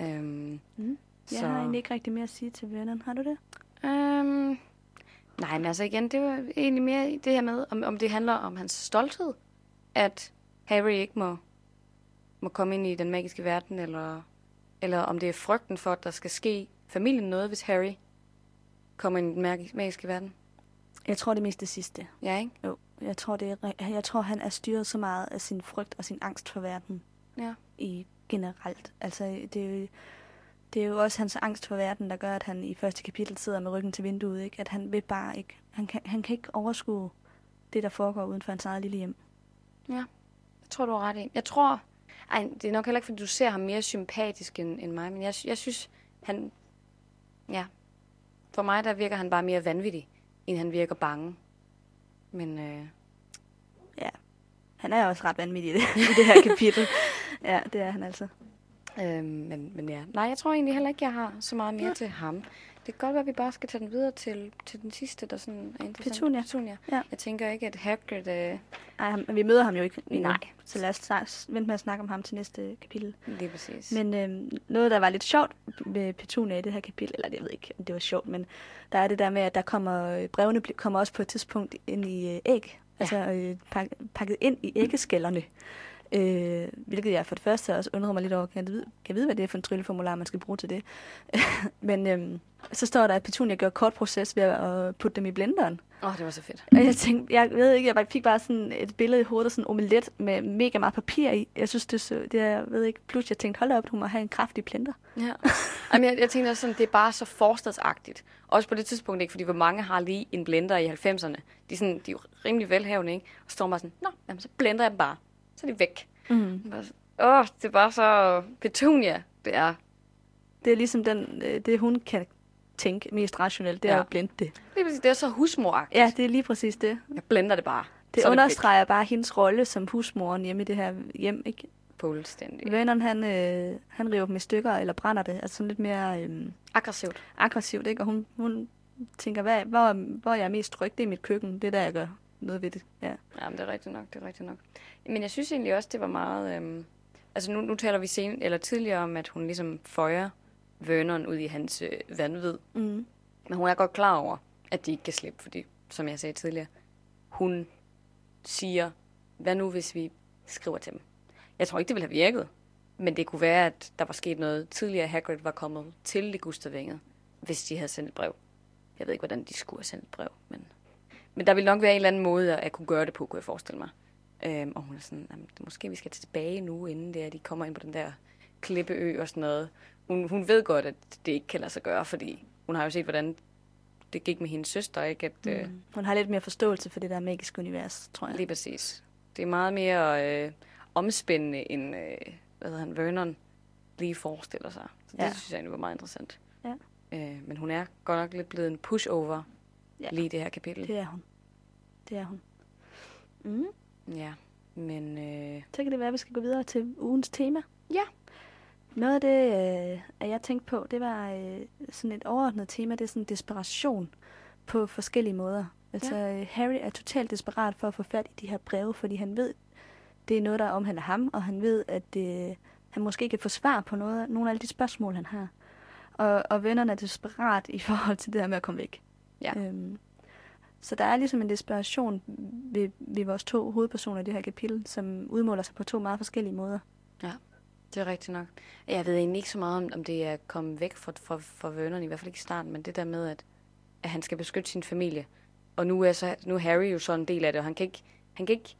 Øhm, Mm. Jeg Så- har egentlig ikke rigtig mere at sige til vennerne. Har du det? øhm, nej, men altså igen, det var egentlig mere det her med, om, om det handler om hans stolthed, at Harry ikke må, må komme ind i den magiske verden, eller, eller om det er frygten for, at der skal ske familien noget, hvis Harry kommer ind i den magi- magiske verden. Jeg tror det mest det sidste. Ja, ikke? Jo, jeg tror, det er, jeg tror, han er styret så meget af sin frygt og sin angst for verden Ja. i generelt. Altså, det er, jo, det er jo også hans angst for verden, der gør, at han i første kapitel sidder med ryggen til vinduet, ikke? At han vil bare ikke, han kan, han kan ikke overskue det, der foregår uden for hans eget lille hjem. Jeg tror, du har ret i. Jeg tror... Ej, det er nok heller ikke, fordi du ser ham mere sympatisk end, end mig, men jeg, jeg synes, han... Ja. For mig, der virker han bare mere vanvittig, end han virker bange. Men øh, Ja, han er også ret vanvittig i det, i det her kapitel. Ja, det er han altså. øh, men, men ja. Nej, jeg tror egentlig heller ikke, jeg har så meget mere Ja. til ham. Det kan godt være, at vi bare skal tage den videre til, til den sidste, der sådan er interessant. Petunia. Petunia. Ja. Jeg tænker ikke, at Hagrid... Øh, Ej, ham, vi møder ham jo ikke endnu. Nej. Så lad os vente med at snakke om ham til næste kapitel. lige præcis. Men øh, noget, der var lidt sjovt med Petunia i det her kapitel, eller jeg ved ikke, om det var sjovt, men der er det der med, at der kommer, øh, brevene kommer også på et tidspunkt ind i øh, æg. Ja. Altså øh, pak, pakket ind i æggeskallerne. Øh, hvilket jeg for det første også undrer mig lidt over. Kan jeg vide, kan jeg vide hvad det er for en trylleformular, man skal bruge til det? *laughs* men øh, så står der, at Petunia gør kort proces ved at putte dem i blenderen. Åh, oh, det var så fedt. Og jeg tænkte, jeg ved ikke, jeg fik bare sådan et billede i hovedet, sådan en omelet med mega meget papir i. Jeg synes, det, så, det er, jeg ved ikke, pludselig jeg tænkte, hold op, hun må have en kraftig blender. Ja. *laughs* Jamen, jeg, jeg tænkte også sådan, det er bare så forstadsagtigt. Også på det tidspunkt, ikke? Fordi hvor mange har lige en blender i 90'erne. De er, sådan, de er jo rimelig velhavende, ikke? Og så står bare sådan, nå, jamen, så blender jeg dem bare. Så er de væk. Mm. Bare Åh, det er bare så Petunia, det er. Det er ligesom den, øh, det, hun kan tænke mest rationelt, det er Ja. at blende det. Det er, det er så husmoragtigt. Ja, det er lige præcis det. Jeg blender det bare. Det Så er understreger bare hendes rolle som husmoren hjemme i det her hjem. Ikke? Fuldstændig. Venneren, han, øh, han river dem i stykker eller brænder det. Altså sådan lidt mere øh, Aggressivt. aggressivt. Ikke? Og hun, hun tænker, hvad, hvor, hvor jeg er mest tryg, det er mit køkken. Det er der, jeg gør noget ved det. Ja. Jamen, det er rigtigt nok, det er rigtigt nok. Men jeg synes egentlig også, det var meget... Øhm, altså, nu, nu taler vi sen, eller tidligere om, at hun ligesom føjer Vernon ud i hans øh, vanvid. Mm. Men hun er godt klar over, at de ikke kan slippe, fordi, som jeg sagde tidligere, hun siger, hvad nu hvis vi skriver til dem? Jeg tror ikke, det ville have virket, men det kunne være, at der var sket noget tidligere, Hagrid var kommet til Ligustervænget, hvis de havde sendt et brev. Jeg ved ikke, hvordan de skulle have sendt et brev, men, men der ville nok være en eller anden måde at, at kunne gøre det på, kunne jeg forestille mig. Øhm, og hun er sådan, jamen, måske vi skal tilbage nu, inden det er, de kommer ind på den der klippeø og sådan noget. Hun, hun ved godt, at det ikke kan lade sig gøre, fordi hun har jo set, hvordan det gik med hendes søster, ikke? At, mm. øh, Mm. Hun har lidt mere forståelse for det der magiske univers, tror jeg. lige præcis. Det er meget mere øh, omspændende, end øh, hvad hedder han, Vernon lige forestiller sig. Så det ja. synes jeg egentlig var meget interessant. Ja. Øh, men hun er godt nok lidt blevet en pushover Ja. lige det her kapitel. Det er hun. Det er hun. Mm. Ja, men øh, Så kan det være, at vi skal gå videre til ugens tema. Ja. Noget af det, øh, at jeg tænkte på, det var øh, sådan et overordnet tema, det er sådan desperation på forskellige måder. Altså, ja. Harry er totalt desperat for at få fat i de her breve, fordi han ved, det er noget, der omhandler ham, og han ved, at øh, han måske kan få svar på noget, nogle af alle de spørgsmål, han har. Og, og vennerne er desperat i forhold til det her med at komme væk. Ja. Øhm, så der er ligesom en desperation ved, ved vores to hovedpersoner i det her kapitel, som udmåler sig på to meget forskellige måder. det er rigtigt nok. Jeg ved egentlig ikke så meget om, om det er kommet væk fra, fra, fra Vernon, i hvert fald ikke i starten, men det der med, at, at han skal beskytte sin familie. Og nu er, så, nu er Harry jo så en del af det, og han kan ikke, han kan ikke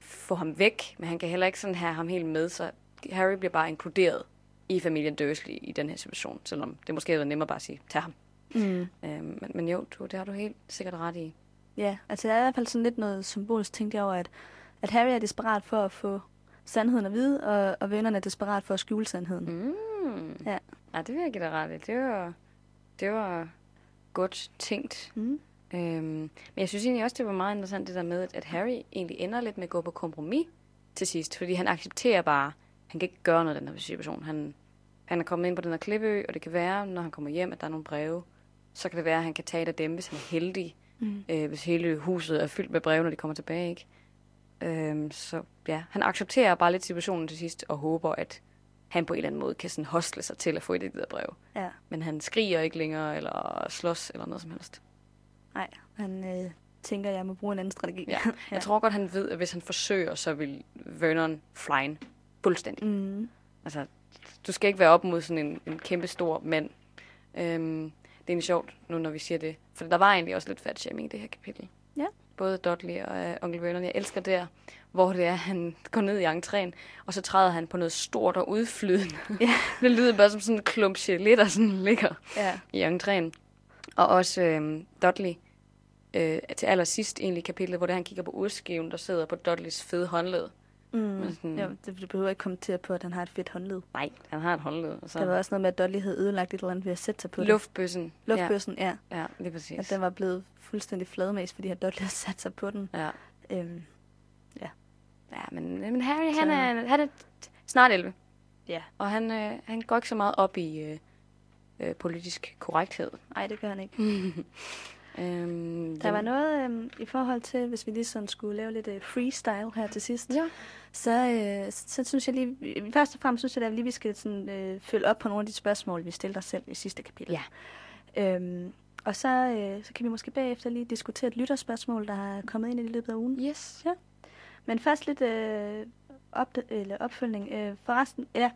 få ham væk, men han kan heller ikke sådan have ham helt med, så Harry bliver bare inkluderet i familien Dursley i den her situation, selvom det måske havde været nemmere bare at sige, tag ham. Mm. Øhm, men, men jo, du, det har du helt sikkert ret i. Ja, altså der er i hvert fald sådan lidt noget symbolisk, tænkte jeg over, at, at Harry er desperat for at få sandheden at vide, og, og vennerne er desperat for at skjule sandheden. Mm. Ja. ja, det vil jeg give dig ret i. Det var, det var godt tænkt. Mm. Øhm, men jeg synes egentlig også, det var meget interessant det der med, at- at Harry egentlig ender lidt med at gå på kompromis til sidst, fordi han accepterer bare, han kan ikke gøre noget i den her situation. Han, han er kommet ind på den her klippeø, og det kan være, når han kommer hjem, at der er nogle breve. Så kan det være, at han kan tage et af dem, hvis han er heldig. Mm. Øh, hvis hele huset er fyldt med breve, når de kommer tilbage, ikke? Øhm, så ja, han accepterer bare lidt situationen til sidst, og håber, at han på en eller anden måde kan sådan hostle sig til at få et af de der brev. Ja, Men han skriger ikke længere, eller slås, eller noget som helst. nej, han øh, tænker, at jeg må bruge en anden strategi. *laughs* Ja. Jeg tror godt, han ved, at hvis han forsøger, så vil Vernon flyne fuldstændig. Mm. Altså, du skal ikke være op mod sådan en, en kæmpe stor mand. Øhm, det er egentlig sjovt, nu når vi siger det. For der var egentlig også lidt fat i det her kapitel. Ja. Både Dudley og øh, onkel Vernon. Jeg elsker der, hvor det er, han går ned i entréen, og så træder han på noget stort og udflydende. Ja. *laughs* det lyder bare som sådan en klump gelé, der sådan ligger ja. i entréen. Og også øh, Dudley øh, til allersidst egentlig kapitlet, hvor det han kigger på urskiven, der sidder på Dudleys fede håndled. Mm. Men sådan- ja det, du behøver ikke kommentere på, at han har et fedt håndled. Nej, han har et håndled. Og så Der var også noget med, at Dudley havde ødelagt et eller andet ved at sætte sig på det. luftbøssen. Luftbøssen, ja. Ja, ja lige præcis. At den var blevet fuldstændig fladmæs, fordi at Dudley havde sat sig på den. Ja. Øhm, ja, men, men Harry, Så- han er, han er snart 11. ja. Og han, øh, han går ikke så meget op i, øh, øh, politisk korrekthed. Nej, det gør han ikke. *laughs* Øhm, Der var noget øhm, i forhold til, hvis vi lige sådan skulle lave lidt øh, freestyle her til sidst. Ja. Så, øh, så, så synes jeg lige, først og fremmest synes jeg, at vi lige vi skal sådan, øh, følge op på nogle af de spørgsmål, vi stillede os selv i sidste kapitel. Ja. Øhm, og så, øh, så kan vi måske bagefter lige diskutere et lytterspørgsmål, der er kommet ind i løbet af ugen. Yes. Men først lidt øh, op, eller opfølgning. Øh, forresten, ja,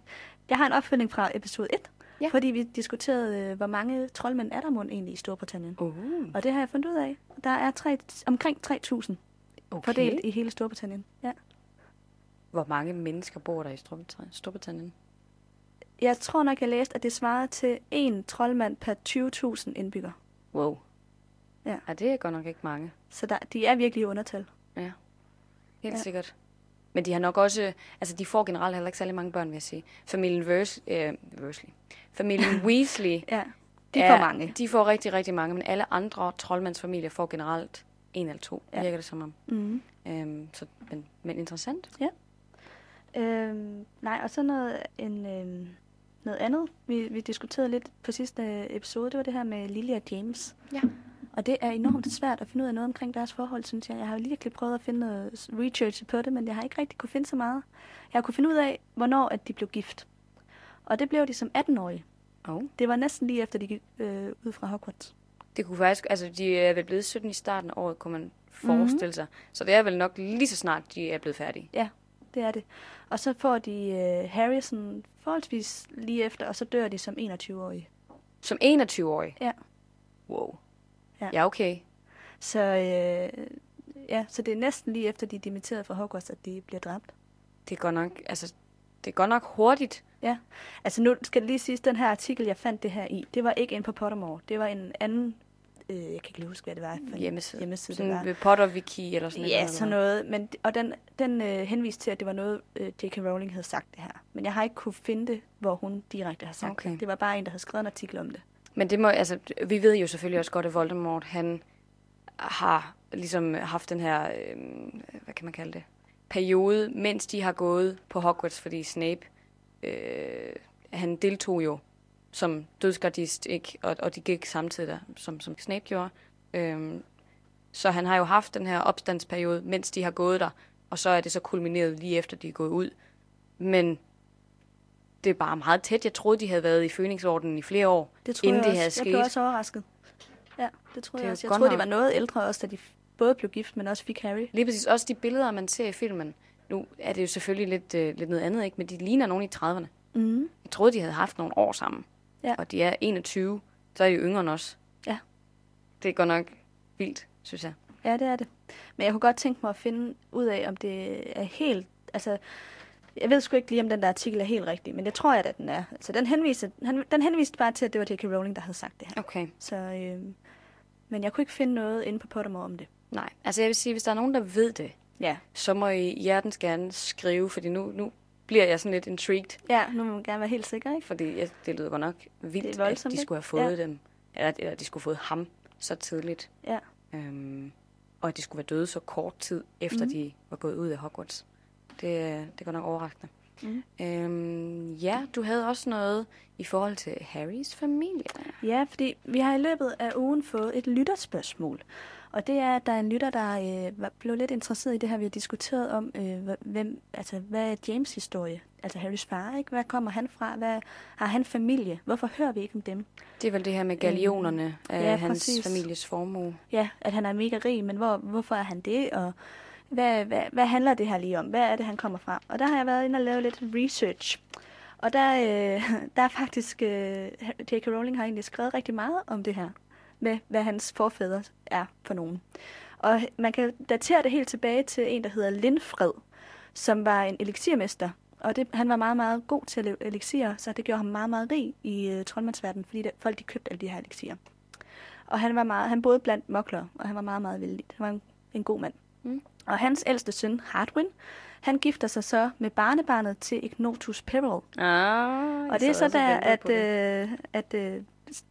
jeg har en opfølgning fra episode 1, Ja. fordi vi diskuterede, øh, hvor mange troldmænd er der mon egentlig i Storbritannien. Uh, Og det har jeg fundet ud af. Der er tre, omkring 3.000 okay. fordelt i hele Storbritannien. Ja. Hvor mange mennesker bor der i Storbritannien? Jeg tror nok, jeg læste, at det svarer til en troldmand per 20.000 indbygger. Wow. Ja. ja. det er godt nok ikke mange. Så der, de er virkelig i undertal. Ja. Helt ja. sikkert. Men de har nok også, altså de får generelt heller ikke særlig mange børn, vil jeg sige. Familien Vers, øh, Versley. Familien *laughs* Weasley. Ja, de er- får mange. De får rigtig, rigtig mange, men alle andre troldmandsfamilier får generelt en eller to, Ja. ja. virker det som om. Mm. Øhm, så, men, men interessant. Øhm, nej, og så noget, en, øhm, noget andet, vi, vi diskuterede lidt på sidste episode, det var det her med Lily og James. Ja. Og det er enormt svært at finde ud af noget omkring deres forhold, synes jeg. Jeg har virkelig prøvet at finde noget research på det, men jeg har ikke rigtig kunne finde så meget. Jeg har kunne finde ud af, hvornår at de blev gift. Og det blev de som 18-årige. Oh. Det var næsten lige efter, de gik øh, ud fra Hogwarts. Det kunne faktisk, altså de er vel blevet 17 i starten af året, kunne man forestille sig. Så det er vel nok lige så snart, de er blevet færdige. Det er det. Og så får de øh, Harrison forholdsvis lige efter, og så dør de som 21-årige. Som 21-årig? Ja. Wow. Ja. Ja, okay. Så, øh, ja, så det er næsten lige efter, de er dimitteret fra Hogwarts, at de bliver dræbt. Det er godt nok, altså, det er godt nok hurtigt. Altså nu skal det lige siges, den her artikel, jeg fandt det her i, det var ikke inde på Pottermore. Det var en anden, øh, jeg kan ikke lige huske, hvad det var for Hjemmeside. hjemmeside det var. Sådan Potter Wiki eller sådan Ja, noget. sådan noget. Men, og den, den øh, henviste til, at det var noget, øh, J.K. Rowling havde sagt det her. Men jeg har ikke kunne finde det, hvor hun direkte har sagt Okay. det. Det var bare en, der havde skrevet en artikel om det. Men det må, altså, vi ved jo selvfølgelig også godt, at Voldemort, han har ligesom haft den her, øh, hvad kan man kalde det, periode, mens de har gået på Hogwarts, fordi Snape, øh, han deltog jo som dødsgardist, ikke? Og, og de gik samtidig der, som, som Snape gjorde. Øhm, så han har jo haft den her opstandsperiode, mens de har gået der, og så er det så kulmineret lige efter, de er gået ud. Men det er bare meget tæt. Jeg troede, de havde været i Fønixordenen i flere år, Det troede inden jeg det også. havde Jeg blev også overrasket. Ja, det troede Det jeg også. Jeg troede, de var noget ældre også, da de både blev gift, men også fik Harry. Lige præcis. Også de billeder, man ser i filmen. Nu er det jo selvfølgelig lidt, øh, lidt noget andet, ikke? men de ligner nogen i 30'erne. Mm. Jeg troede, de havde haft nogle år sammen. Ja. Og de er 21, så er de yngre end os. Ja. Det er godt nok vildt, synes jeg. Ja, det er det. Men jeg kunne godt tænke mig at finde ud af, om det er helt... Altså, jeg ved sgu ikke lige, om den der artikel er helt rigtig, men det tror jeg, at den er. Altså, den henviste, han, den henviste bare til, at det var J.K. Rowling, der havde sagt det her. Okay. Så, øh, men jeg kunne ikke finde noget inde på Pottermore om det. Nej, altså jeg vil sige, hvis der er nogen, der ved det, Ja. så må I hjertens gerne skrive, fordi nu, nu bliver jeg sådan lidt intrigued, Ja, nu må man gerne være helt sikker, ikke? fordi jeg, det lyder godt nok vildt, voldsomt, at de skulle have fået Ja. dem, eller, eller de skulle have fået ham så tidligt. Ja. Øhm, og at de skulle være døde så kort tid, efter mm. de var gået ud af Hogwarts. Det, det godt nok overraskende. Mhm. Øhm, ja, du havde også noget i forhold til Harrys familie. Ja, fordi vi har i løbet af ugen fået et lytterspørgsmål. Og det er, at der er en lytter, der øh, blev lidt interesseret i det her, vi har diskuteret om, øh, hvem, altså, hvad er James' historie? Altså Harrys far, ikke? Hvad kommer han fra? Hvad, har han familie? Hvorfor hører vi ikke om dem? Det er vel det her med galionerne af ja, hans præcis. families formue. Ja, at han er mega rig, men hvor, hvorfor er han det? Og hvad, hvad, hvad handler det her lige om? Hvad er det, han kommer fra? Og der har jeg været inde og lavet lidt research. Og der, øh, *laughs* der er faktisk, øh, J.K. Rowling har egentlig skrevet rigtig meget om det her, med hvad hans forfædre er for nogen. Og man kan datere det helt tilbage til en, der hedder Lindfred, som var en elixirmester. Og det, han var meget, meget god til at lave så det gjorde ham meget, meget rig i øh, troldmandsverdenen, fordi der, folk de købte alle de her elixirer. Og han, var meget, han boede blandt mokler, og han var meget, meget vældig. Han var en, en god mand. Mm. Og hans ældste søn, Hardwin, han gifter sig så med barnebarnet til Ignotus Peril. Ah, Og det er så der, at, øh, at øh,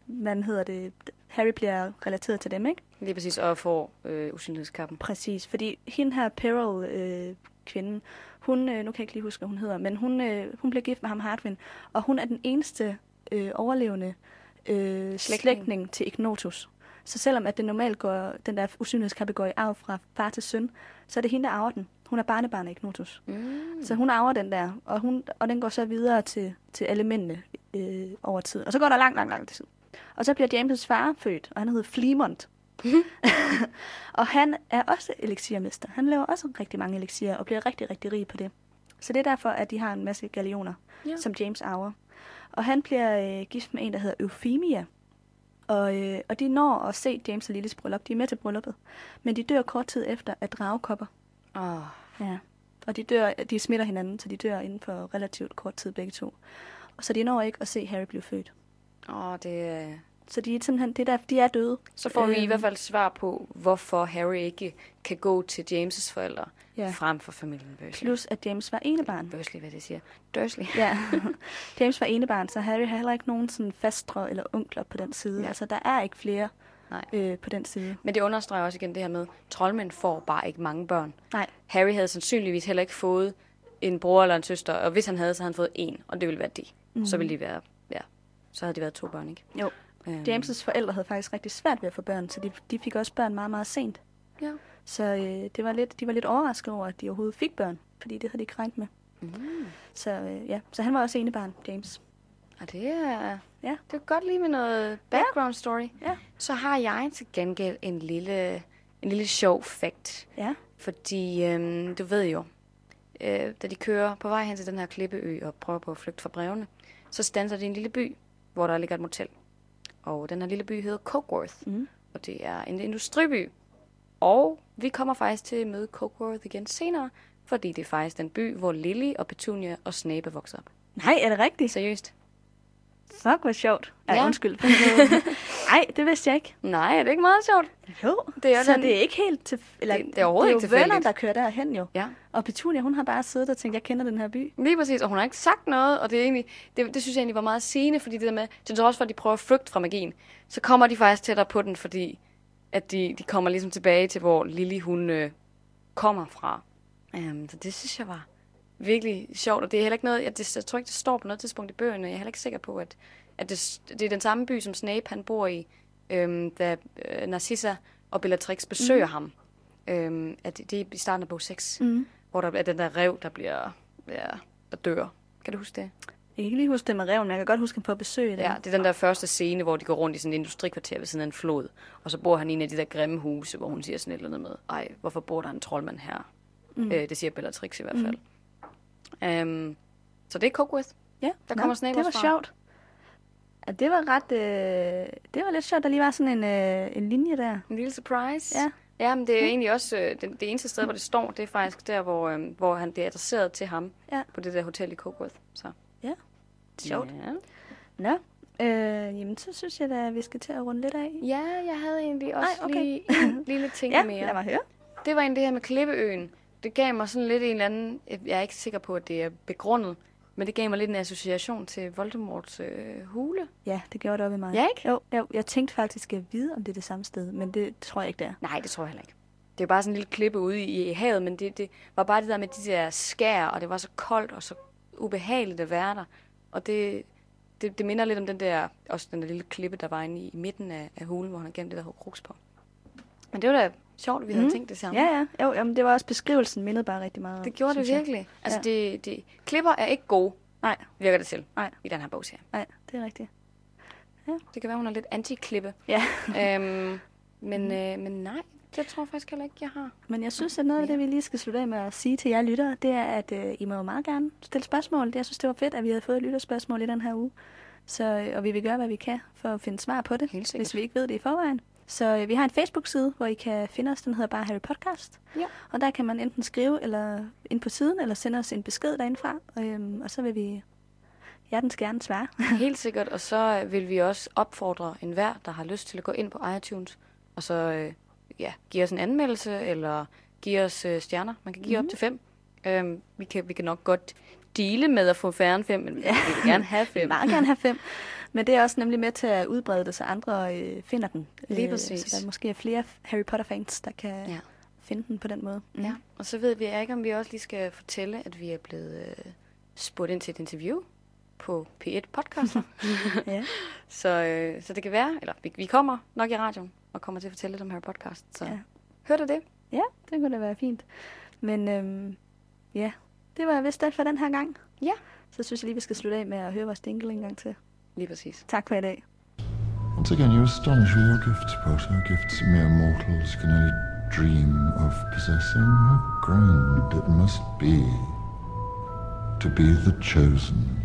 man hedder det, Harry bliver relateret til dem, ikke? Lige præcis, og får øh, usynlighedskappen. Præcis, fordi hende her Peril, øh, kvinden, hun, øh, nu kan jeg ikke lige huske, hvad hun hedder, men hun, øh, hun bliver gift med ham Hardwin, og hun er den eneste øh, overlevende øh, Slægtning. slægtning til Ignotus. Så selvom at det normalt går, den der usynlighedskappe går i arv fra far til søn, så er det hende, der arver den. Hun er barnebarn af Ignotus. Mm. Så hun arver den der, og, hun, og den går så videre til, til alle mændene øh, over tid. Og så går der lang, lang, lang tid. Og så bliver James' far født, og han hedder Flemont. *laughs* og han er også elixirmester. Han laver også rigtig mange elixirer og bliver rigtig, rigtig rig på det. Så det er derfor, at de har en masse galioner, Ja. ja. som James arver. Og han bliver øh, gift med en, der hedder Euphemia. Og, øh, og de når at se James og Lillys bryllup. De er med til brylluppet. Men de dør kort tid efter af dragekopper. Oh. Ja. Og de, dør, de smitter hinanden, så de dør inden for relativt kort tid begge to. Og så de når ikke at se Harry blive født. Oh, det, øh, Så de er simpelthen, det er der, de er døde. så får vi i Øhm. hvert fald svar på, hvorfor Harry ikke kan gå til James' forældre Ja. frem for familien Dursley. Plus at James var enebarn. Dursley, hvad det siger. Dursley. Ja, *laughs* James var enebarn, så Harry har heller ikke nogen sådan fastre eller onkler på den side. Ja. Altså, der er ikke flere Nej. øh, på den side. Men det understreger også igen det her med, troldmænd får bare ikke mange børn. Nej, Harry havde sandsynligvis heller ikke fået en bror eller en søster, og hvis han havde, så havde han fået en, og det ville være de. Mm. Så ville de være, ja, så havde de været to børn, ikke? jo. Øhm, James' forældre havde faktisk rigtig svært ved at få børn, så de, de fik også børn meget, meget sent. Ja. Så øh, det var lidt, de var lidt overrasket over, at de overhovedet fik børn, fordi det havde de ikke regnet med. Mm. Så øh, ja, så han var også enebarn, James. Og det er, Ja. det er godt lige med noget background story. Ja. Så har jeg til gengæld en lille, en lille sjov fact. Ja. Fordi øhm, du ved jo, øh, da de kører på vej hen til den her klippeø og prøver på at flygte fra brevene, så standser de i en lille by, hvor der ligger et motel. Og den her lille by hedder Cokeworth, Mm. og det er en industriby. Og vi kommer faktisk til at møde Cokeworth igen senere, fordi det er faktisk den by, hvor Lily og Petunia og Snape er vokset op. Nej, er det rigtigt? Seriøst? Fuck, hvor sjovt. Ej, Ja. undskyld. *laughs* Nej, det vidste jeg ikke. Nej, er det ikke meget sjovt? Jo, Det er så den- det er ikke helt til... Eller, Det- det er overhovedet det ikke er jo venner, tilfældigt. der kører derhen jo. Ja. Og Petunia, hun har bare siddet og tænkt, jeg kender den her by. Lige præcis, og hun har ikke sagt noget, og det, er egentlig, det, det synes jeg egentlig var meget sigende, fordi det der med, til trods for, at de prøver at flygte fra magien, så kommer de faktisk tættere på den, fordi at de, de kommer ligesom tilbage til, hvor Lily hun øh, kommer fra. Um, så det synes jeg var virkelig sjovt, og det er heller ikke noget, jeg, det, jeg tror ikke, det står på noget tidspunkt i bøgerne, jeg er heller ikke sikker på, at, at det, det er den samme by, som Snape han bor i, øhm, da øh, Narcissa og Bellatrix besøger mm. ham. Øhm, at det, det er i starten af bog 6, Mm. hvor der er den der rev, der bliver, ja, der dør. Kan du huske det? Jeg kan ikke lige huske det med reven, men jeg kan godt huske, at han får besøg det. Ja, det er den der første scene, hvor de går rundt i sådan et industrikvarter ved siden af en flod. Og så bor han i en af de der grimme huse, hvor hun siger sådan et eller andet med, ej, hvorfor bor der en troldmand her? Mm. Øh, det siger Bellatrix i hvert fald. Mm. Um, så det er Cokeworth. ja. Der kommer Snape Det var fra. sjovt. Ja, det var ret... Øh, det var lidt sjovt, der lige var sådan en, øh, en linje der. En lille surprise. Ja. Ja, men det er egentlig også øh, det, det eneste sted, hvor det står, det er faktisk der, hvor, øh, hvor han bliver adresseret til ham. Ja. På det der hotel i Cokeworth. Så. Sjovt. Ja. Nå, øh, jamen så synes jeg da, at vi skal til at runde lidt af. ja, jeg havde egentlig også Nej, okay. lige en lille ting *laughs* Ja, mere. lad mig høre. Det var egentlig det her med Klippeøen. Det gav mig sådan lidt en eller anden... Jeg er ikke sikker på, at det er begrundet, men det gav mig lidt en association til Voldemorts øh, hule. Ja, det gjorde det op i mig. Ja, ikke? Jo, jo, jeg tænkte faktisk at vide, om det er det samme sted, men det tror jeg ikke, det er. Nej, det tror jeg heller ikke. Det er bare sådan en lille klippe ude i, i havet, men det, det var bare det der med de der skær, og det var så koldt og så ubehageligt at være der. Og det, det, det minder lidt om den der, også den der lille klippe, der var inde i, i midten af, af hulen, hvor han har gemt det der kruks på. Men det var da sjovt, at vi havde Mhm. tænkt det samme. Ja, ja. Jo, jamen, det var også beskrivelsen mindede bare rigtig meget Det gjorde det synes jeg. virkelig. Altså, Ja. det, det, klipper er ikke gode, Nej, virker det til, Nej. i den her bogserie. nej, det er rigtigt. Det kan være, hun er lidt anti-klippe. Ja, *laughs* øhm, men, øh, men nej, det tror jeg faktisk heller ikke, jeg har. men jeg synes, at noget af det, vi lige skal slutte af med at sige til jer lyttere, det er, at øh, I må jo meget gerne stille spørgsmål. Jeg synes, det var fedt, at vi havde fået et lytterspørgsmål i den her uge. Så, øh, og vi vil gøre, hvad vi kan for at finde svar på det, hvis vi ikke ved det i forvejen. Så øh, vi har en Facebook-side, hvor I kan finde os. Den hedder bare Harry Podcast. Ja. Og der kan man enten skrive eller ind på siden, eller sende os en besked derindefra. Øhm, og så vil vi hjertens gerne svare. *laughs* Helt sikkert, og så øh, vil vi også opfordre enhver, der har lyst til at gå ind på iTunes, og så øh, ja, give os en anmeldelse, eller give os øh, stjerner. Man kan give mm. op til fem. Øhm, vi, kan, vi kan nok godt dele med at få færre end fem, men ja. vi vil gerne have fem. meget gerne have fem. Men det er også nemlig med til at udbrede det, så andre øh, finder den. Lige Øh, præcis. Så der måske er flere Harry Potter-fans, der kan Ja. finde den på den måde. Mm. Ja, og så ved vi ikke, om vi også lige skal fortælle, at vi er blevet øh, spurgt ind til et interview. på P1 podcaster. *laughs* ja. så, øh, så det kan være, eller vi, vi kommer nok i radioen og kommer til at fortælle lidt om Harry podcast. Så Ja. ja. hør du det? ja, det kunne da være fint. Men øhm, ja, det var vist alt for den her gang. Ja. Så synes jeg lige, vi skal slutte af med at høre vores dingle en gang til. Lige præcis. Tak for i dag. Once again, you astonish with your gifts, Potter. Gifts mere mortals can only dream of possessing. How grand it must be to be the chosen.